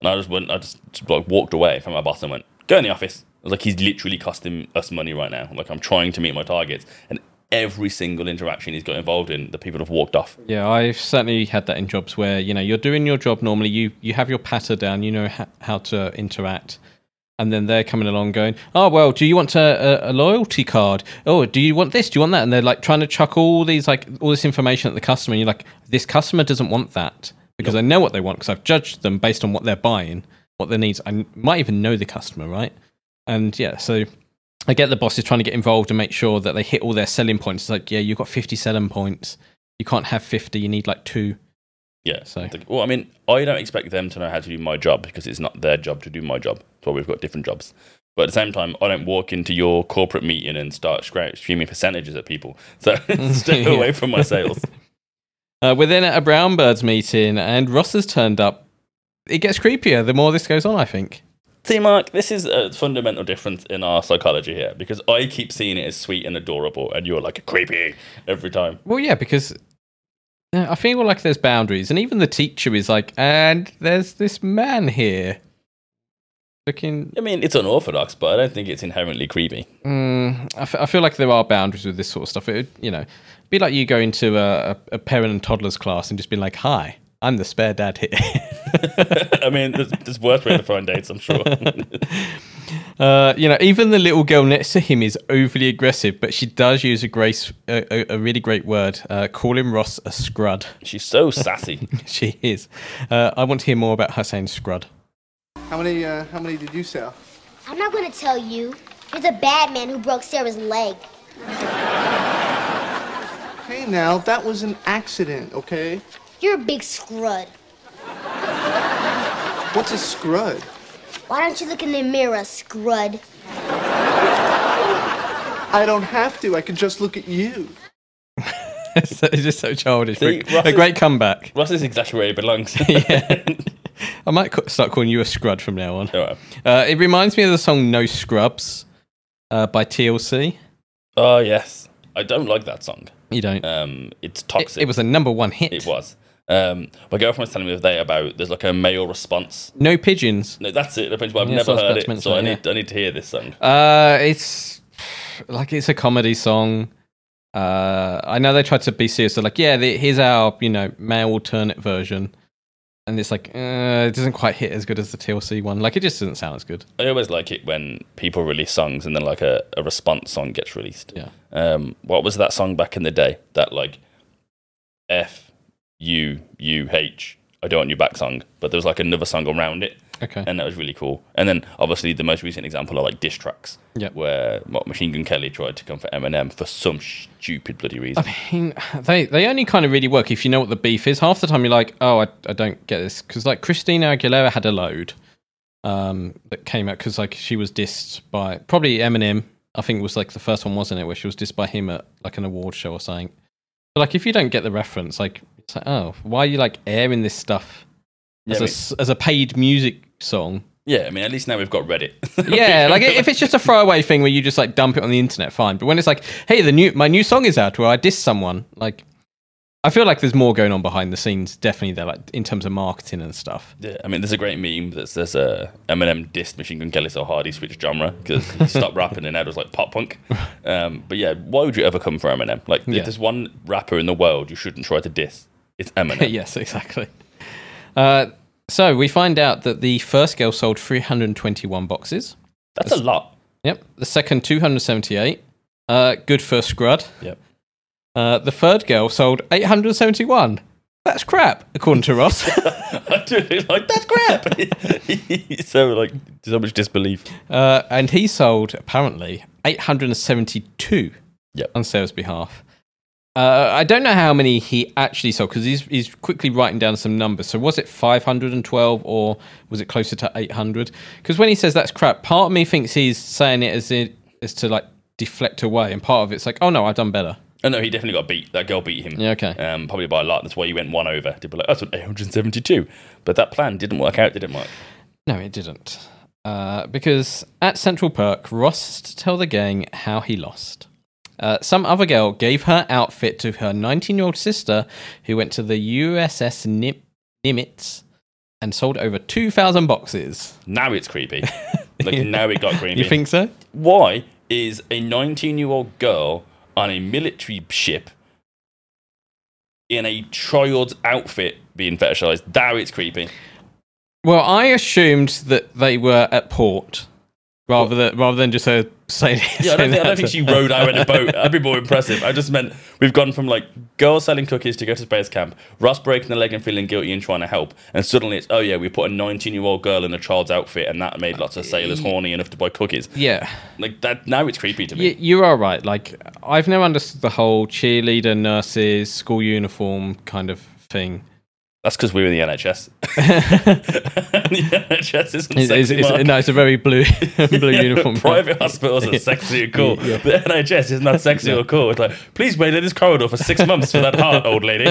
And I just went, I just like walked away from my boss and went, go in the office. Like, he's literally costing us money right now. Like, I'm trying to meet my targets. And every single interaction he's got involved in, the people have walked off. Yeah, I've certainly had that in jobs where you know you're doing your job normally. You you have your patter down. You know ha- how to interact, and then they're coming along going, "Oh well, do you want a, a, a loyalty card? Oh, do you want this? Do you want that?" And they're like trying to chuck all these like all this information at the customer. And you're like, "This customer doesn't want that because I know what they want because I've judged them based on what they're buying, what their needs. I might even know the customer, right?" And yeah, so I get the bosses trying to get involved and make sure that they hit all their selling points. It's like, yeah, you've got 50 selling points. You can't have 50. You need like two. Yeah. So- well, I mean, I don't expect them to know how to do my job because it's not their job to do my job. That's why we've got different jobs. But at the same time, I don't walk into your corporate meeting and start screaming percentages at people. (laughs) So (laughs) stay Yeah. away from my sales. (laughs) Uh, we're then at a Brown Birds meeting and Ross has turned up. It gets creepier the more this goes on, I think. See, Mark, this is a fundamental difference in our psychology here because I keep seeing it as sweet and adorable, and you're like creepy every time. Well, yeah, because I feel like there's boundaries. And even the teacher is like, and there's this man here looking. I mean, it's unorthodox, but I don't think it's inherently creepy. Mm, I, f- I feel like there are boundaries with this sort of stuff. It would, you know, be like you go into a, a, a parent and toddlers class and just being like, "Hi, I'm the spare dad here." (laughs) I mean, there's, there's worse way to find dates, I'm sure. (laughs) uh, you know, even the little girl next to him is overly aggressive, but she does use a grace, a, a, a really great word. Uh, calling Ross a scrud. She's so sassy. (laughs) she is. Uh, I want to hear more about her saying scrud. How many? Uh, how many did you sell? I'm not gonna tell you. You're the bad man who broke Sarah's leg. Hey, now, that was an accident, okay? You're a big scrud. What's a scrud? Why don't you look in the mirror, scrud? I don't have to. I can just look at you. it's just so childish. See, but a is- great comeback. Ross is exactly where he belongs. (laughs) yeah. I might start calling you a scrud from now on. Alright. Uh, it reminds me of the song No Scrubs uh, by TLC. Oh yes, I don't like that song. You don't? Um, it's It, toxic. it was a number one hit. It was. Um, my girlfriend was telling me the other day about there's like a male response. No pigeons. No, that's it. I've Yes, I never was about heard to it, so I need I need to hear this song. Uh, it's like it's a comedy song. Uh, I know they tried to be serious. They're like, yeah, the, here's our you know male alternate version, and it's like uh, it doesn't quite hit as good as the TLC one. Like it just doesn't sound as good. I always like it when people release songs and then like a, a response song gets released. Yeah. Um, what was that song back in the day? That like F U U H. I don't want you back song, but there was like another song around it. Okay. And that was really cool. And then obviously the most recent example are like diss tracks. Yep. Where Machine Gun Kelly tried to come for Eminem for some stupid bloody reason. I mean, (laughs) they they only kind of really work if you know what the beef is. Half the time you're like, oh, I, I don't get this because like Christina Aguilera had a load um, that came out because like she was dissed by probably Eminem. I think was like the first one, wasn't it? Where she was dissed by him at like an award show or something. But like if you don't get the reference, like it's like, oh, why are you like airing this stuff Yeah, as, I a mean- as a paid music song? yeah, I mean at least now we've got Reddit. (laughs) yeah, like if it's just a throwaway thing where you just like dump it on the internet, fine. But when it's like, hey, the new my new song is out where I diss someone, like I feel like there's more going on behind the scenes, definitely there, like in terms of marketing and stuff. Yeah, I mean, there's a great meme that says uh, Eminem dissed Machine Gun Kelly so hard he switched genre because he (laughs) stopped rapping and now it was like pop punk. Um, but yeah, why would you ever come for Eminem? Like, Yeah. if there's one rapper in the world you shouldn't try to diss, it's Eminem. (laughs) yes, exactly. Uh, so we find out that the first girl sold 321 boxes. That's a lot. Yep. The second 278. Uh, good for Scrud. Yep. Uh, the third girl sold 871. That's crap, according to Ross. (laughs) I do like that's crap. (laughs) so like so much disbelief. Uh, and he sold apparently 872 yep. on Sarah's behalf. Uh, I don't know how many he actually sold because he's, he's quickly writing down some numbers. So was it 512 or was it closer to 800? Because when he says that's crap, part of me thinks he's saying it as, it, as to like deflect away, and part of it's like, oh no, I've done better. Oh no, he definitely got beat. That girl beat him. Yeah, okay. Um, probably by a lot. That's why he went one over. To be like, that's what 872. But that plan didn't work out, did it, Mike? No, it didn't. Uh, because at Central Perk, Ross to tell the gang how he lost. Uh, some other girl gave her outfit to her 19 year old sister who went to the USS Nim- Nimitz and sold over 2,000 boxes. Now it's creepy. (laughs) Like now it got creepy. You think so? Why is a 19 year old girl on a military ship in a child's outfit being fetishized? Now it's creepy. Well, I assumed that they were at port rather than rather than just her saying. Yeah, I don't, (laughs) think, I don't think she rode out in a boat. That'd be more impressive. I just meant we've gone from like girls selling cookies to go to space camp, Russ breaking the leg and feeling guilty and trying to help, and suddenly it's oh yeah, we put a 19 year old girl in a child's outfit, and that made lots of sailors horny enough to buy cookies. Yeah. Like that. Now it's creepy to me. Y- you are right. Like I've never understood the whole cheerleader, nurses, school uniform kind of thing. That's because we're in the NHS. (laughs) (laughs) the NHS isn't It's, sexy. it's- Mark. no, it's a very blue (laughs) blue uniform. Private hospitals are sexy and cool. Yeah. The NHS is not sexy or cool. It's like, please wait in this corridor for six months for that heart, old lady.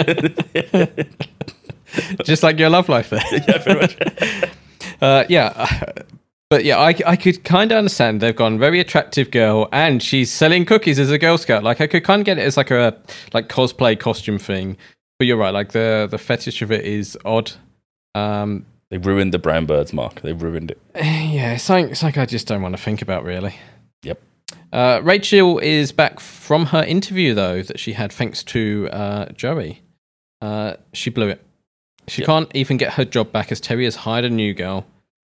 Just like your love life there. yeah, pretty much. Uh, yeah. But yeah, I, I could kind of understand they've gone very attractive girl and she's selling cookies as a Girl Scout. Like I could kind of get it as like a like cosplay costume thing. But you're right, like the the fetish of it is odd. Um, They ruined the brown birds, Mark. They ruined it. (sighs) yeah, it's something, it's like I just don't want to think about really. Yep. Uh, Rachel is back from her interview though that she had thanks to uh, Joey. Uh, she blew it. She can't even get her job back as Terry has hired a new girl.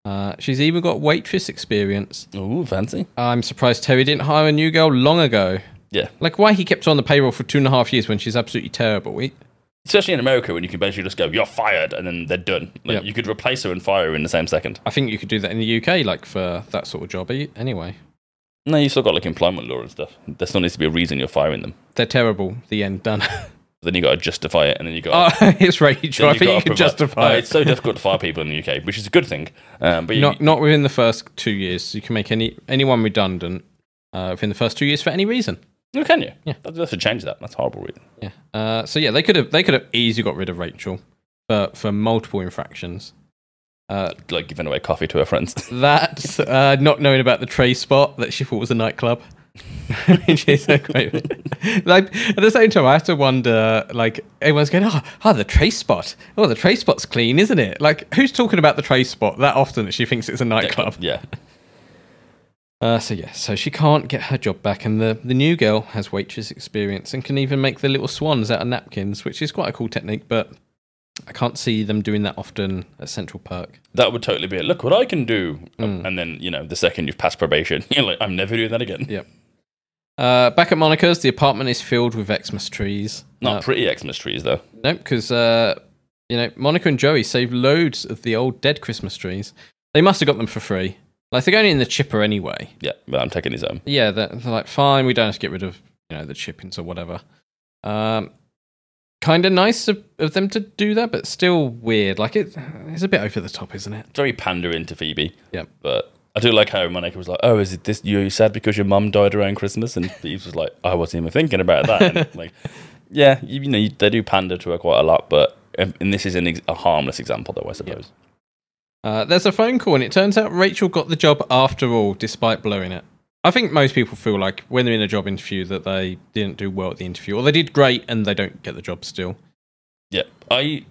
Uh, she's even got waitress experience. Ooh, fancy. I'm surprised Terry didn't hire a new girl long ago. Yeah. Like why he kept her on the payroll for two and a half years when she's absolutely terrible. He, especially in America when you can basically just go, "You're fired," and then they're done. Like Yep. you could replace her and fire her in the same second. I think you could do that in the UK, like for that sort of job. eh, Anyway, No, you still got like employment law and stuff. There still needs to be a reason you're firing them. they're terrible. The end done. (laughs) Then you got to justify it, and then you got. oh, (laughs) it's Rachel. I think you can justify Oh, it. it's so difficult to fire people in the UK, which is a good thing. Um, but you, not not within the first two years. You can make any anyone redundant uh, within the first two years for any reason. No, can you? Yeah, that, that should change that. That's horrible. Reason. Yeah. Uh, so yeah, they could have they could have easily got rid of Rachel for for multiple infractions. Uh, like giving away coffee to her friends. (laughs) That uh, not knowing about the tray spot that she thought was a nightclub. (laughs) Which is so great. like at the same time, I have to wonder. Like everyone's going, "Oh, oh, the trace spot. Oh, the trace spot's clean, isn't it?" Like who's talking about the trace spot that often that she thinks it's a nightclub? Yeah. Uh, so yeah, so she can't get her job back, and the the new girl has waitress experience and can even make the little swans out of napkins, which is quite a cool technique. But I can't see them doing that often at Central Perk. That would totally be it. Look what I can do. Hmm. And then, you know, the second you've passed probation, (laughs) you're like, I'm never doing that again. Yep. Uh, back at Monica's, the apartment is filled with Xmas trees. Not Uh, pretty Xmas trees, though. No, because uh, you know Monica and Joey saved loads of the old dead Christmas trees. They must have got them for free. Like they're going in the chipper anyway. Yeah, but I'm taking his own. Yeah, they're, they're like fine. We don't have to get rid of you know the chippings or whatever. Um, kind of nice of, of them to do that, but still weird. Like it, it's a bit over the top, isn't it? Very pandering to Phoebe. Yeah. But I do like how Monica was like, oh, is it this, you sad because your mum died around Christmas? And Phoebe was like, I wasn't even thinking about that. And (laughs) like, yeah, you, you know, you, they do pander to her quite a lot, but, um, and this is an ex- a harmless example, though, I suppose. Uh, there's a phone call, and it turns out Rachel got the job after all, despite blowing it. I think most people feel like when they're in a job interview that they didn't do well at the interview, or they did great and they don't get the job still. Yeah, I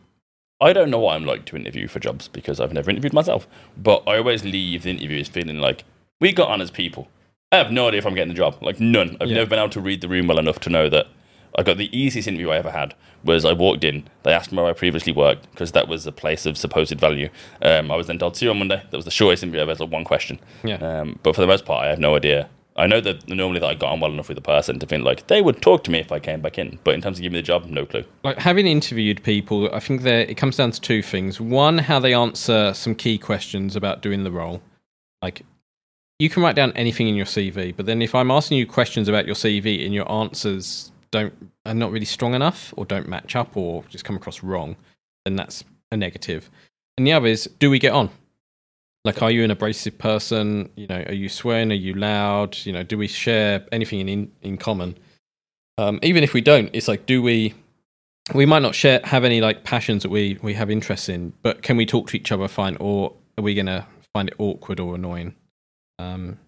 I don't know what I'm like to interview for jobs because I've never interviewed myself. But I always leave the interviews feeling like we got on as people. I have no idea if I'm getting the job. Like none. I've Yeah. never been able to read the room well enough to know that I got the easiest interview I ever had. Was I walked in, they asked me where I previously worked because that was a place of supposed value. Um, I was then told see you on Monday. That was the shortest interview I've ever had. One question. Yeah. Um, but for the most part, I have no idea. I know that normally that I got on well enough with the person to think like they would talk to me if I came back in. But in terms of giving me the job, no clue. Like having interviewed people, I think there it comes down to two things. One, how they answer some key questions about doing the role. Like you can write down anything in your CV, but then if I'm asking you questions about your CV and your answers don't are not really strong enough or don't match up or just come across wrong, then that's a negative. And the other is, do we get on? Like, are you an abrasive person? You know, are you swearing? Are you loud? You know, do we share anything in in, common? Um, even if we don't, it's like, do we? We might not share have any like passions that we we have interest in, but can we talk to each other fine, or are we gonna find it awkward or annoying? Um,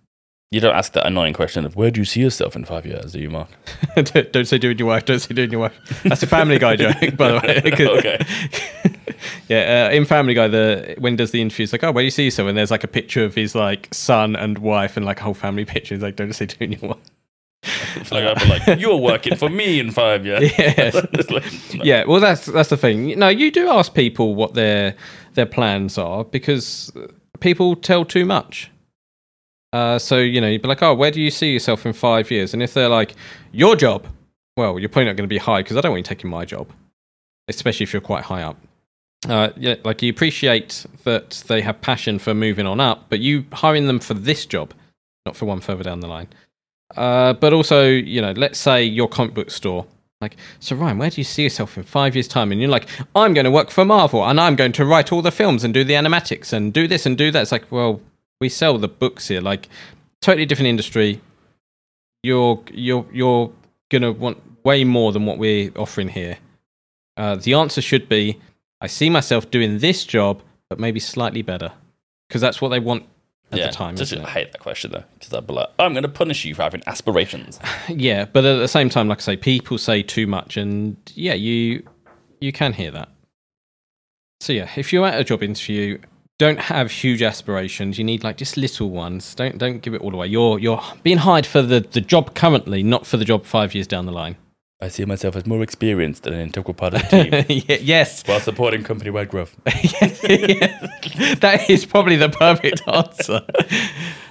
You don't ask that annoying question of where do you see yourself in five years, do you, Mark? (laughs) don't, don't say doing your wife. Don't say doing your wife. That's a Family Guy joke, (laughs) by the way. (laughs) Okay. yeah, uh, in Family Guy, the when does the interview, it's like, oh, where do you see yourself? And there's like a picture of his like son and wife and like a whole family picture. He's like, don't say doing your wife. It's like I'd be like, you're working for me in five years. Yes. Like, no. Yeah, well, that's that's the thing. No, you do ask people what their their plans are because people tell too much. Uh, so you know, you'd be like, "Oh, where do you see yourself in five years?" And if they're like, "Your job," well, you're probably not going to be high because I don't want you taking my job, especially if you're quite high up. Uh, yeah, like you appreciate that they have passion for moving on up, but you hiring them for this job, not for one further down the line. Uh, but also, you know, let's say your comic book store. Like, so Ryan, where do you see yourself in five years' time? And you're like, I'm going to work for Marvel and I'm going to write all the films and do the animatics and do this and do that. It's like, well, we sell the books here. Like, totally different industry. You're you're you're gonna want way more than what we're offering here. Uh, the answer should be, I see myself doing this job, but maybe slightly better, because that's what they want at yeah, the time. just- it? I hate that question though, because I'd be like, I'm going to punish you for having aspirations. (laughs) Yeah, but at the same time, like I say, people say too much, and yeah, you you can hear that. So yeah, if you're at a job interview, don't have huge aspirations. You need like just little ones. Don't don't give it all away. You're you're being hired for the the job currently, not for the job five years down the line. I see myself as more experienced than an integral part of the team. (laughs) Yes. While supporting company-wide growth. (laughs) Yes, (laughs) that is probably the perfect answer.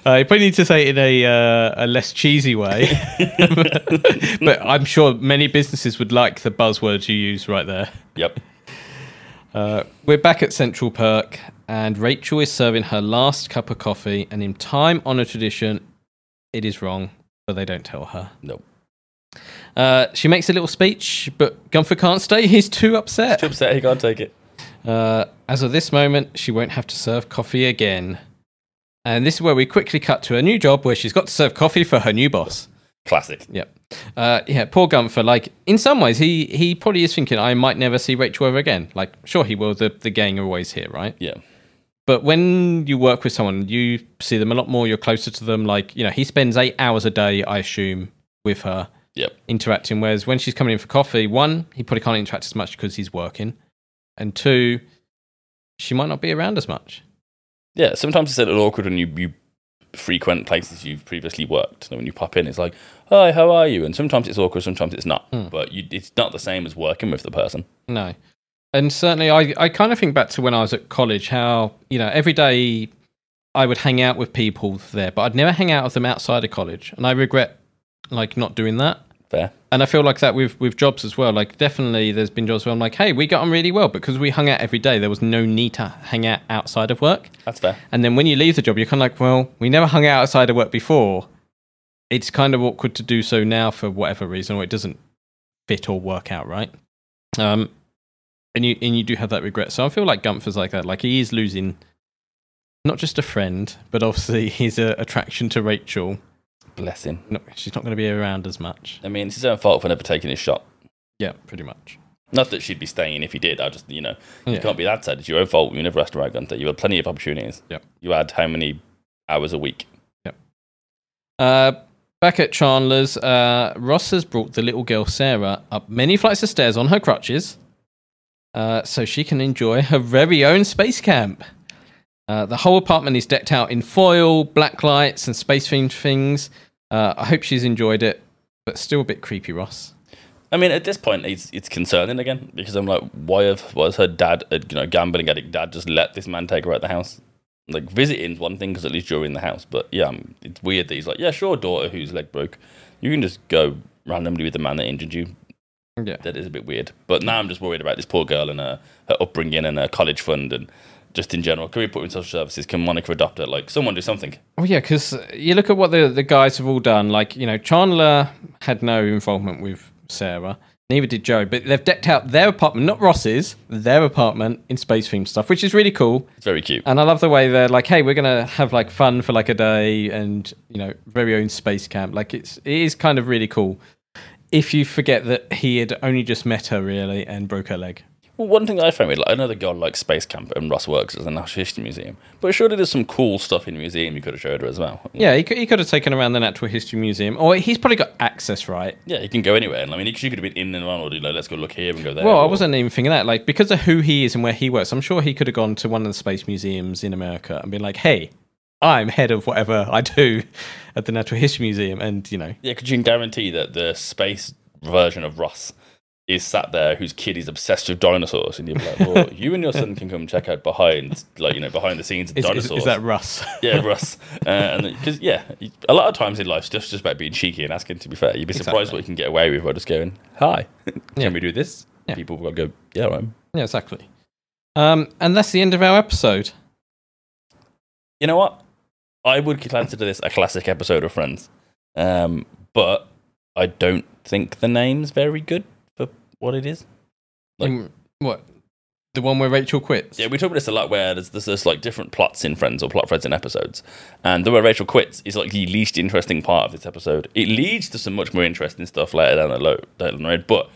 Uh, you probably need to say it in a uh, a less cheesy way, but I'm sure many businesses would like the buzzwords you use right there. Yep. Uh, we're back at Central Perk, and Rachel is serving her last cup of coffee. And in time-honored tradition, it is wrong, but they don't tell her. Nope. Uh, she makes a little speech, but Gunther can't stay. (laughs) He's too upset. Too upset. He can't take it. Uh, as of this moment, she won't have to serve coffee again. And this is where we quickly cut to a new job where she's got to serve coffee for her new boss. Classic. Yep. Uh, yeah, poor Gunther. Like, in some ways, he he probably is thinking, I might never see Rachel ever again. Like, sure, he will. The, the gang are always here, right? Yeah. But when you work with someone, you see them a lot more. You're closer to them. Like, you know, he spends eight hours a day, I assume, with her. Yep. Interacting. Whereas when she's coming in for coffee, one, he probably can't interact as much because he's working. And two, she might not be around as much. Yeah, sometimes it's a little awkward when you, you frequent places you've previously worked. And when you pop in, it's like, hi, how are you? And sometimes it's awkward, sometimes it's not. Hmm. But you, it's not the same as working with the person. No. And certainly, I, I kind of think back to when I was at college, how, you know, every day I would hang out with people there, but I'd never hang out with them outside of college. And I regret, like, not doing that. Fair. And I feel like that with, with jobs as well. Like, definitely there's been jobs where I'm like, hey, we got on really well because we hung out every day. There was no need to hang out outside of work. That's fair. And then when you leave the job, you're kind of like, well, we never hung out outside of work before. It's kind of awkward to do so now for whatever reason, or it doesn't fit or work out right. Um, and you and you do have that regret. So I feel like Gunther's like that. Like he is losing not just a friend, but obviously (laughs) his uh, attraction to Rachel. Bless him. No, she's not going to be around as much. I mean, it's his own fault for never taking his shot. Yeah, pretty much. Not that she'd be staying if he did. I just, you know, you Yeah. can't be that sad. It's your own fault. You never asked her out, Gunther. You had plenty of opportunities. Yep. You had how many hours a week? Uh, back at Chandler's, uh, Ross has brought the little girl Sarah up many flights of stairs on her crutches, uh, so she can enjoy her very own space camp. Uh, the whole apartment is decked out in foil, black lights, and space themed things. Uh, I hope she's enjoyed it, but still a bit creepy, Ross. I mean, at this point, it's it's concerning again because I'm like, why have why has her dad, uh, you know, gambling addict dad, just let this man take her out of the house? Like visiting's one thing because at least you're in the house, but yeah, um, it's weird that he's like, yeah, sure, daughter whose leg broke, you can just go randomly with the man that injured you. Yeah, that is a bit weird. But now I'm just worried about this poor girl and her her upbringing and her college fund and just in general. Can we put her in social services? Can Monica adopt her? Like someone do something. Oh yeah, because you look at what the the guys have all done. Like you know, Chandler had no involvement with Sarah. Neither did Joe. But they've decked out their apartment, not Ross's, their apartment in space themed stuff, which is really cool. It's very cute. And I love the way they're like, hey, we're gonna have like fun for like a day, and you know, very own space camp. Like it's it is kind of really cool. If you forget that he had only just met her really and broke her leg. Well, one thing I found weird, like, I know the girl likes Space Camp and Russ works at the Natural History Museum, but surely there's some cool stuff in the museum you could have showed her as well. Yeah, he could, he could have taken around the Natural History Museum, or he's probably got access, right? Yeah, he can go anywhere. And I mean, she could have been in and around, or do like, let's go look here and go there. Well, I wasn't even thinking that. Like, because of who he is and where he works, I'm sure he could have gone to one of the space museums in America and been like, hey, I'm head of whatever I do at the Natural History Museum. And, you know, Yeah, could you can guarantee that the space version of Ross is sat there whose kid is obsessed with dinosaurs, and you're like, well, you and your son can come check out behind, like you know, behind the scenes of Is- is- dinosaurs. is that Russ? (laughs) yeah, Russ. Uh, and because yeah, a lot of times in life, stuff's just about being cheeky and asking. To be fair, you'd be surprised Exactly. what you can get away with by just going, "Hi, can we do this?" People will go, "Yeah, right." yeah, exactly. Um, and that's the end of our episode. You know what? I would consider this a classic episode of Friends, um, but I don't think the name's very good for what it is. Like, what? The one where Rachel quits? Yeah, we talk about this a lot where there's, there's, there's like different plots in Friends or plot threads in episodes. And the way Rachel quits is like the least interesting part of this episode. It leads to some much more interesting stuff later down the, lo- down the road. But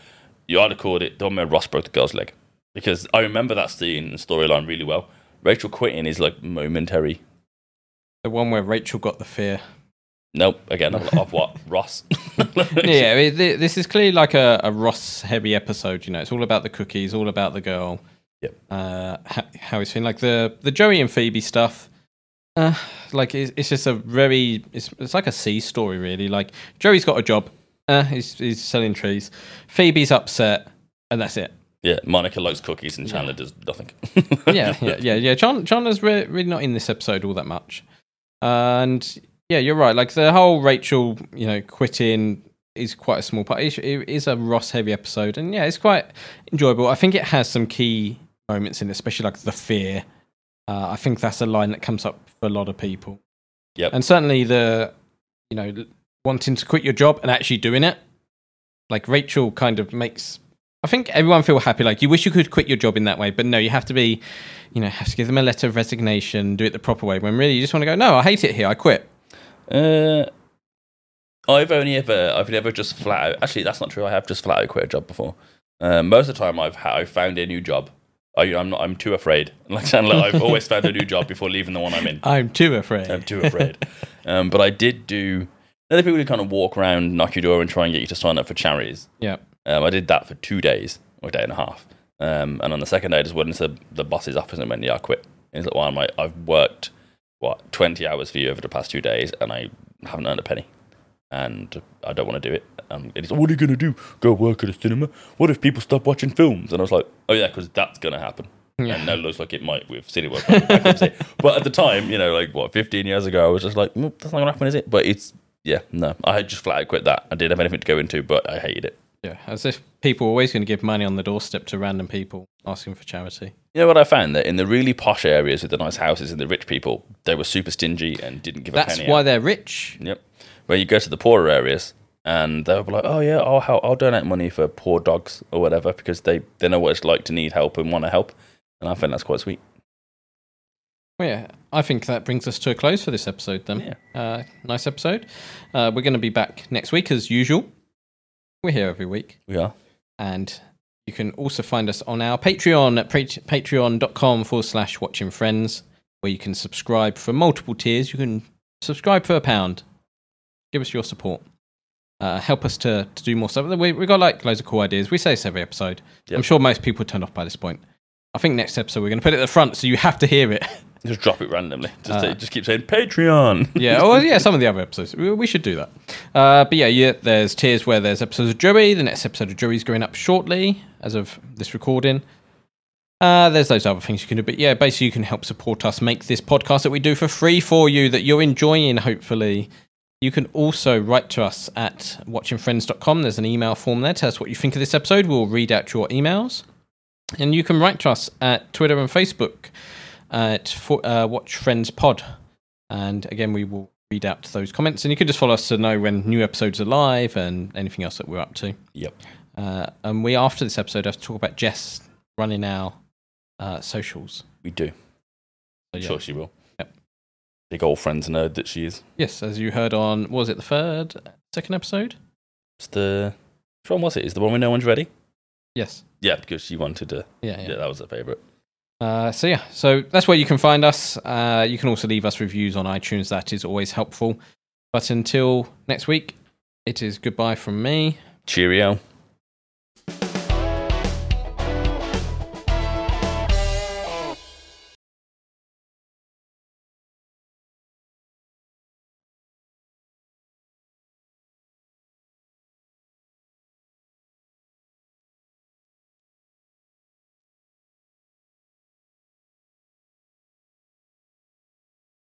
you ought to call it the one where Ross broke the girl's leg. Because I remember that scene and storyline really well. Rachel quitting is like momentary. The one where Rachel got the fear. Nope, again, of, what? (laughs) Ross. (laughs) yeah, I mean, thi- this is clearly like a, a Ross heavy episode. You know, it's all about the cookies, all about the girl. Yep. Uh, how, how he's feeling, like the the Joey and Phoebe stuff. Uh, like it's, it's just a very it's, it's like a C story really. Like Joey's got a job, uh, he's he's selling trees. Phoebe's upset, and that's it. Yeah, Monica likes cookies and Chandler does nothing. yeah, yeah, (laughs) yeah, yeah. John Chandler's re- really not in this episode all that much, and yeah, you're right. Like the whole Rachel, you know, quitting is quite a small part. It is a Ross heavy episode, and yeah, it's quite enjoyable. I think it has some key moments in it, especially like the fear. Uh, I think that's a line that comes up for a lot of people. Yep. And certainly the, you know, wanting to quit your job and actually doing it. Like Rachel kind of makes, I think everyone feel happy. Like you wish you could quit your job in that way, but no, you have to be, you know, have to give them a letter of resignation, do it the proper way. When really you just want to go, no, I hate it here, I quit. Uh, I've only ever, I've never just flat out. Actually, that's not true. I have just flat out quit a job before. Uh, most of the time, I've ha- I've found a new job. I, I'm not. I'm too afraid. (laughs) Like Chandler, I've always found a new job before leaving the one I'm in. (laughs) I'm too afraid. I'm too afraid. (laughs) um, but I did do. Other people who kind of walk around, knock your door, and try and get you to sign up for charities. Yeah. Um, I did that for two days or a day and a half. Um, and on the second day, I just went into the boss's office and went, "Yeah, I quit." And he's like, "Well, I'm like, I've worked what 20 hours for you over the past two days, and I haven't earned a penny, and I don't want to do it." Um, and he's like, "What are you gonna do? Go work at a cinema? What if people stop watching films?" And I was like, "Oh yeah, because that's gonna happen." Yeah. And now it looks like it might with cinema (laughs) but at the time, you know, like what 15 years ago, I was just like, "Mm, "That's not gonna happen, is it?" But it's yeah, no, I just flat out quit that. I didn't have anything to go into, but I hated it. Yeah, as if people are always going to give money on the doorstep to random people asking for charity. You know what I found that in the really posh areas with the nice houses and the rich people, they were super stingy and didn't give a That's why out. they're rich. Yep. Where you go to the poorer areas and they'll be like, "Oh yeah, I'll help, I'll donate money for poor dogs or whatever," because they they know what it's like to need help and want to help, and I think that's quite sweet. Well, yeah, I think that brings us to a close for this episode then. Uh, nice episode. Uh, we're going to be back next week as usual. We're here every week. We are. And you can also find us on our Patreon at patreon.com forward slash watching friends, where you can subscribe for multiple tiers. You can subscribe for a pound. Give us your support. Uh, help us to, to do more stuff. We, we've got like loads of cool ideas. We say this every episode. Yep. I'm sure most people turned off by this point. I think next episode we're going to put it at the front so you have to hear it. (laughs) Just drop it randomly. Just Uh, just keep saying Patreon. yeah, oh yeah, some of the other episodes. We, we should do that. Uh, but yeah, yeah, there's tiers where there's episodes of Joey. The next episode of Joey's going up shortly as of this recording. Uh, there's those other things you can do. But yeah, basically, you can help support us make this podcast that we do for free for you that you're enjoying, hopefully. You can also write to us at watchingfriends.com. There's an email form there. Tell us what you think of this episode. We'll read out your emails. And you can write to us at Twitter and Facebook at for, uh, Watch Friends Pod. And again, we will read out those comments. And you can just follow us to know when new episodes are live and anything else that we're up to. Yep. Uh, and we, after this episode, have to talk about Jess running our uh, socials. We do. So, yeah. Sure, she will. Yep. Big old friends nerd that she is. Yes, as you heard on, was it the third, second episode? It's the which one was it? Is the one where no one's ready? Yes. Yeah, because she wanted to. Yeah, yeah. that was her favorite. Uh, so yeah, so that's where you can find us. Uh, you can also leave us reviews on iTunes. That is always helpful. But until next week, it is goodbye from me. Cheerio.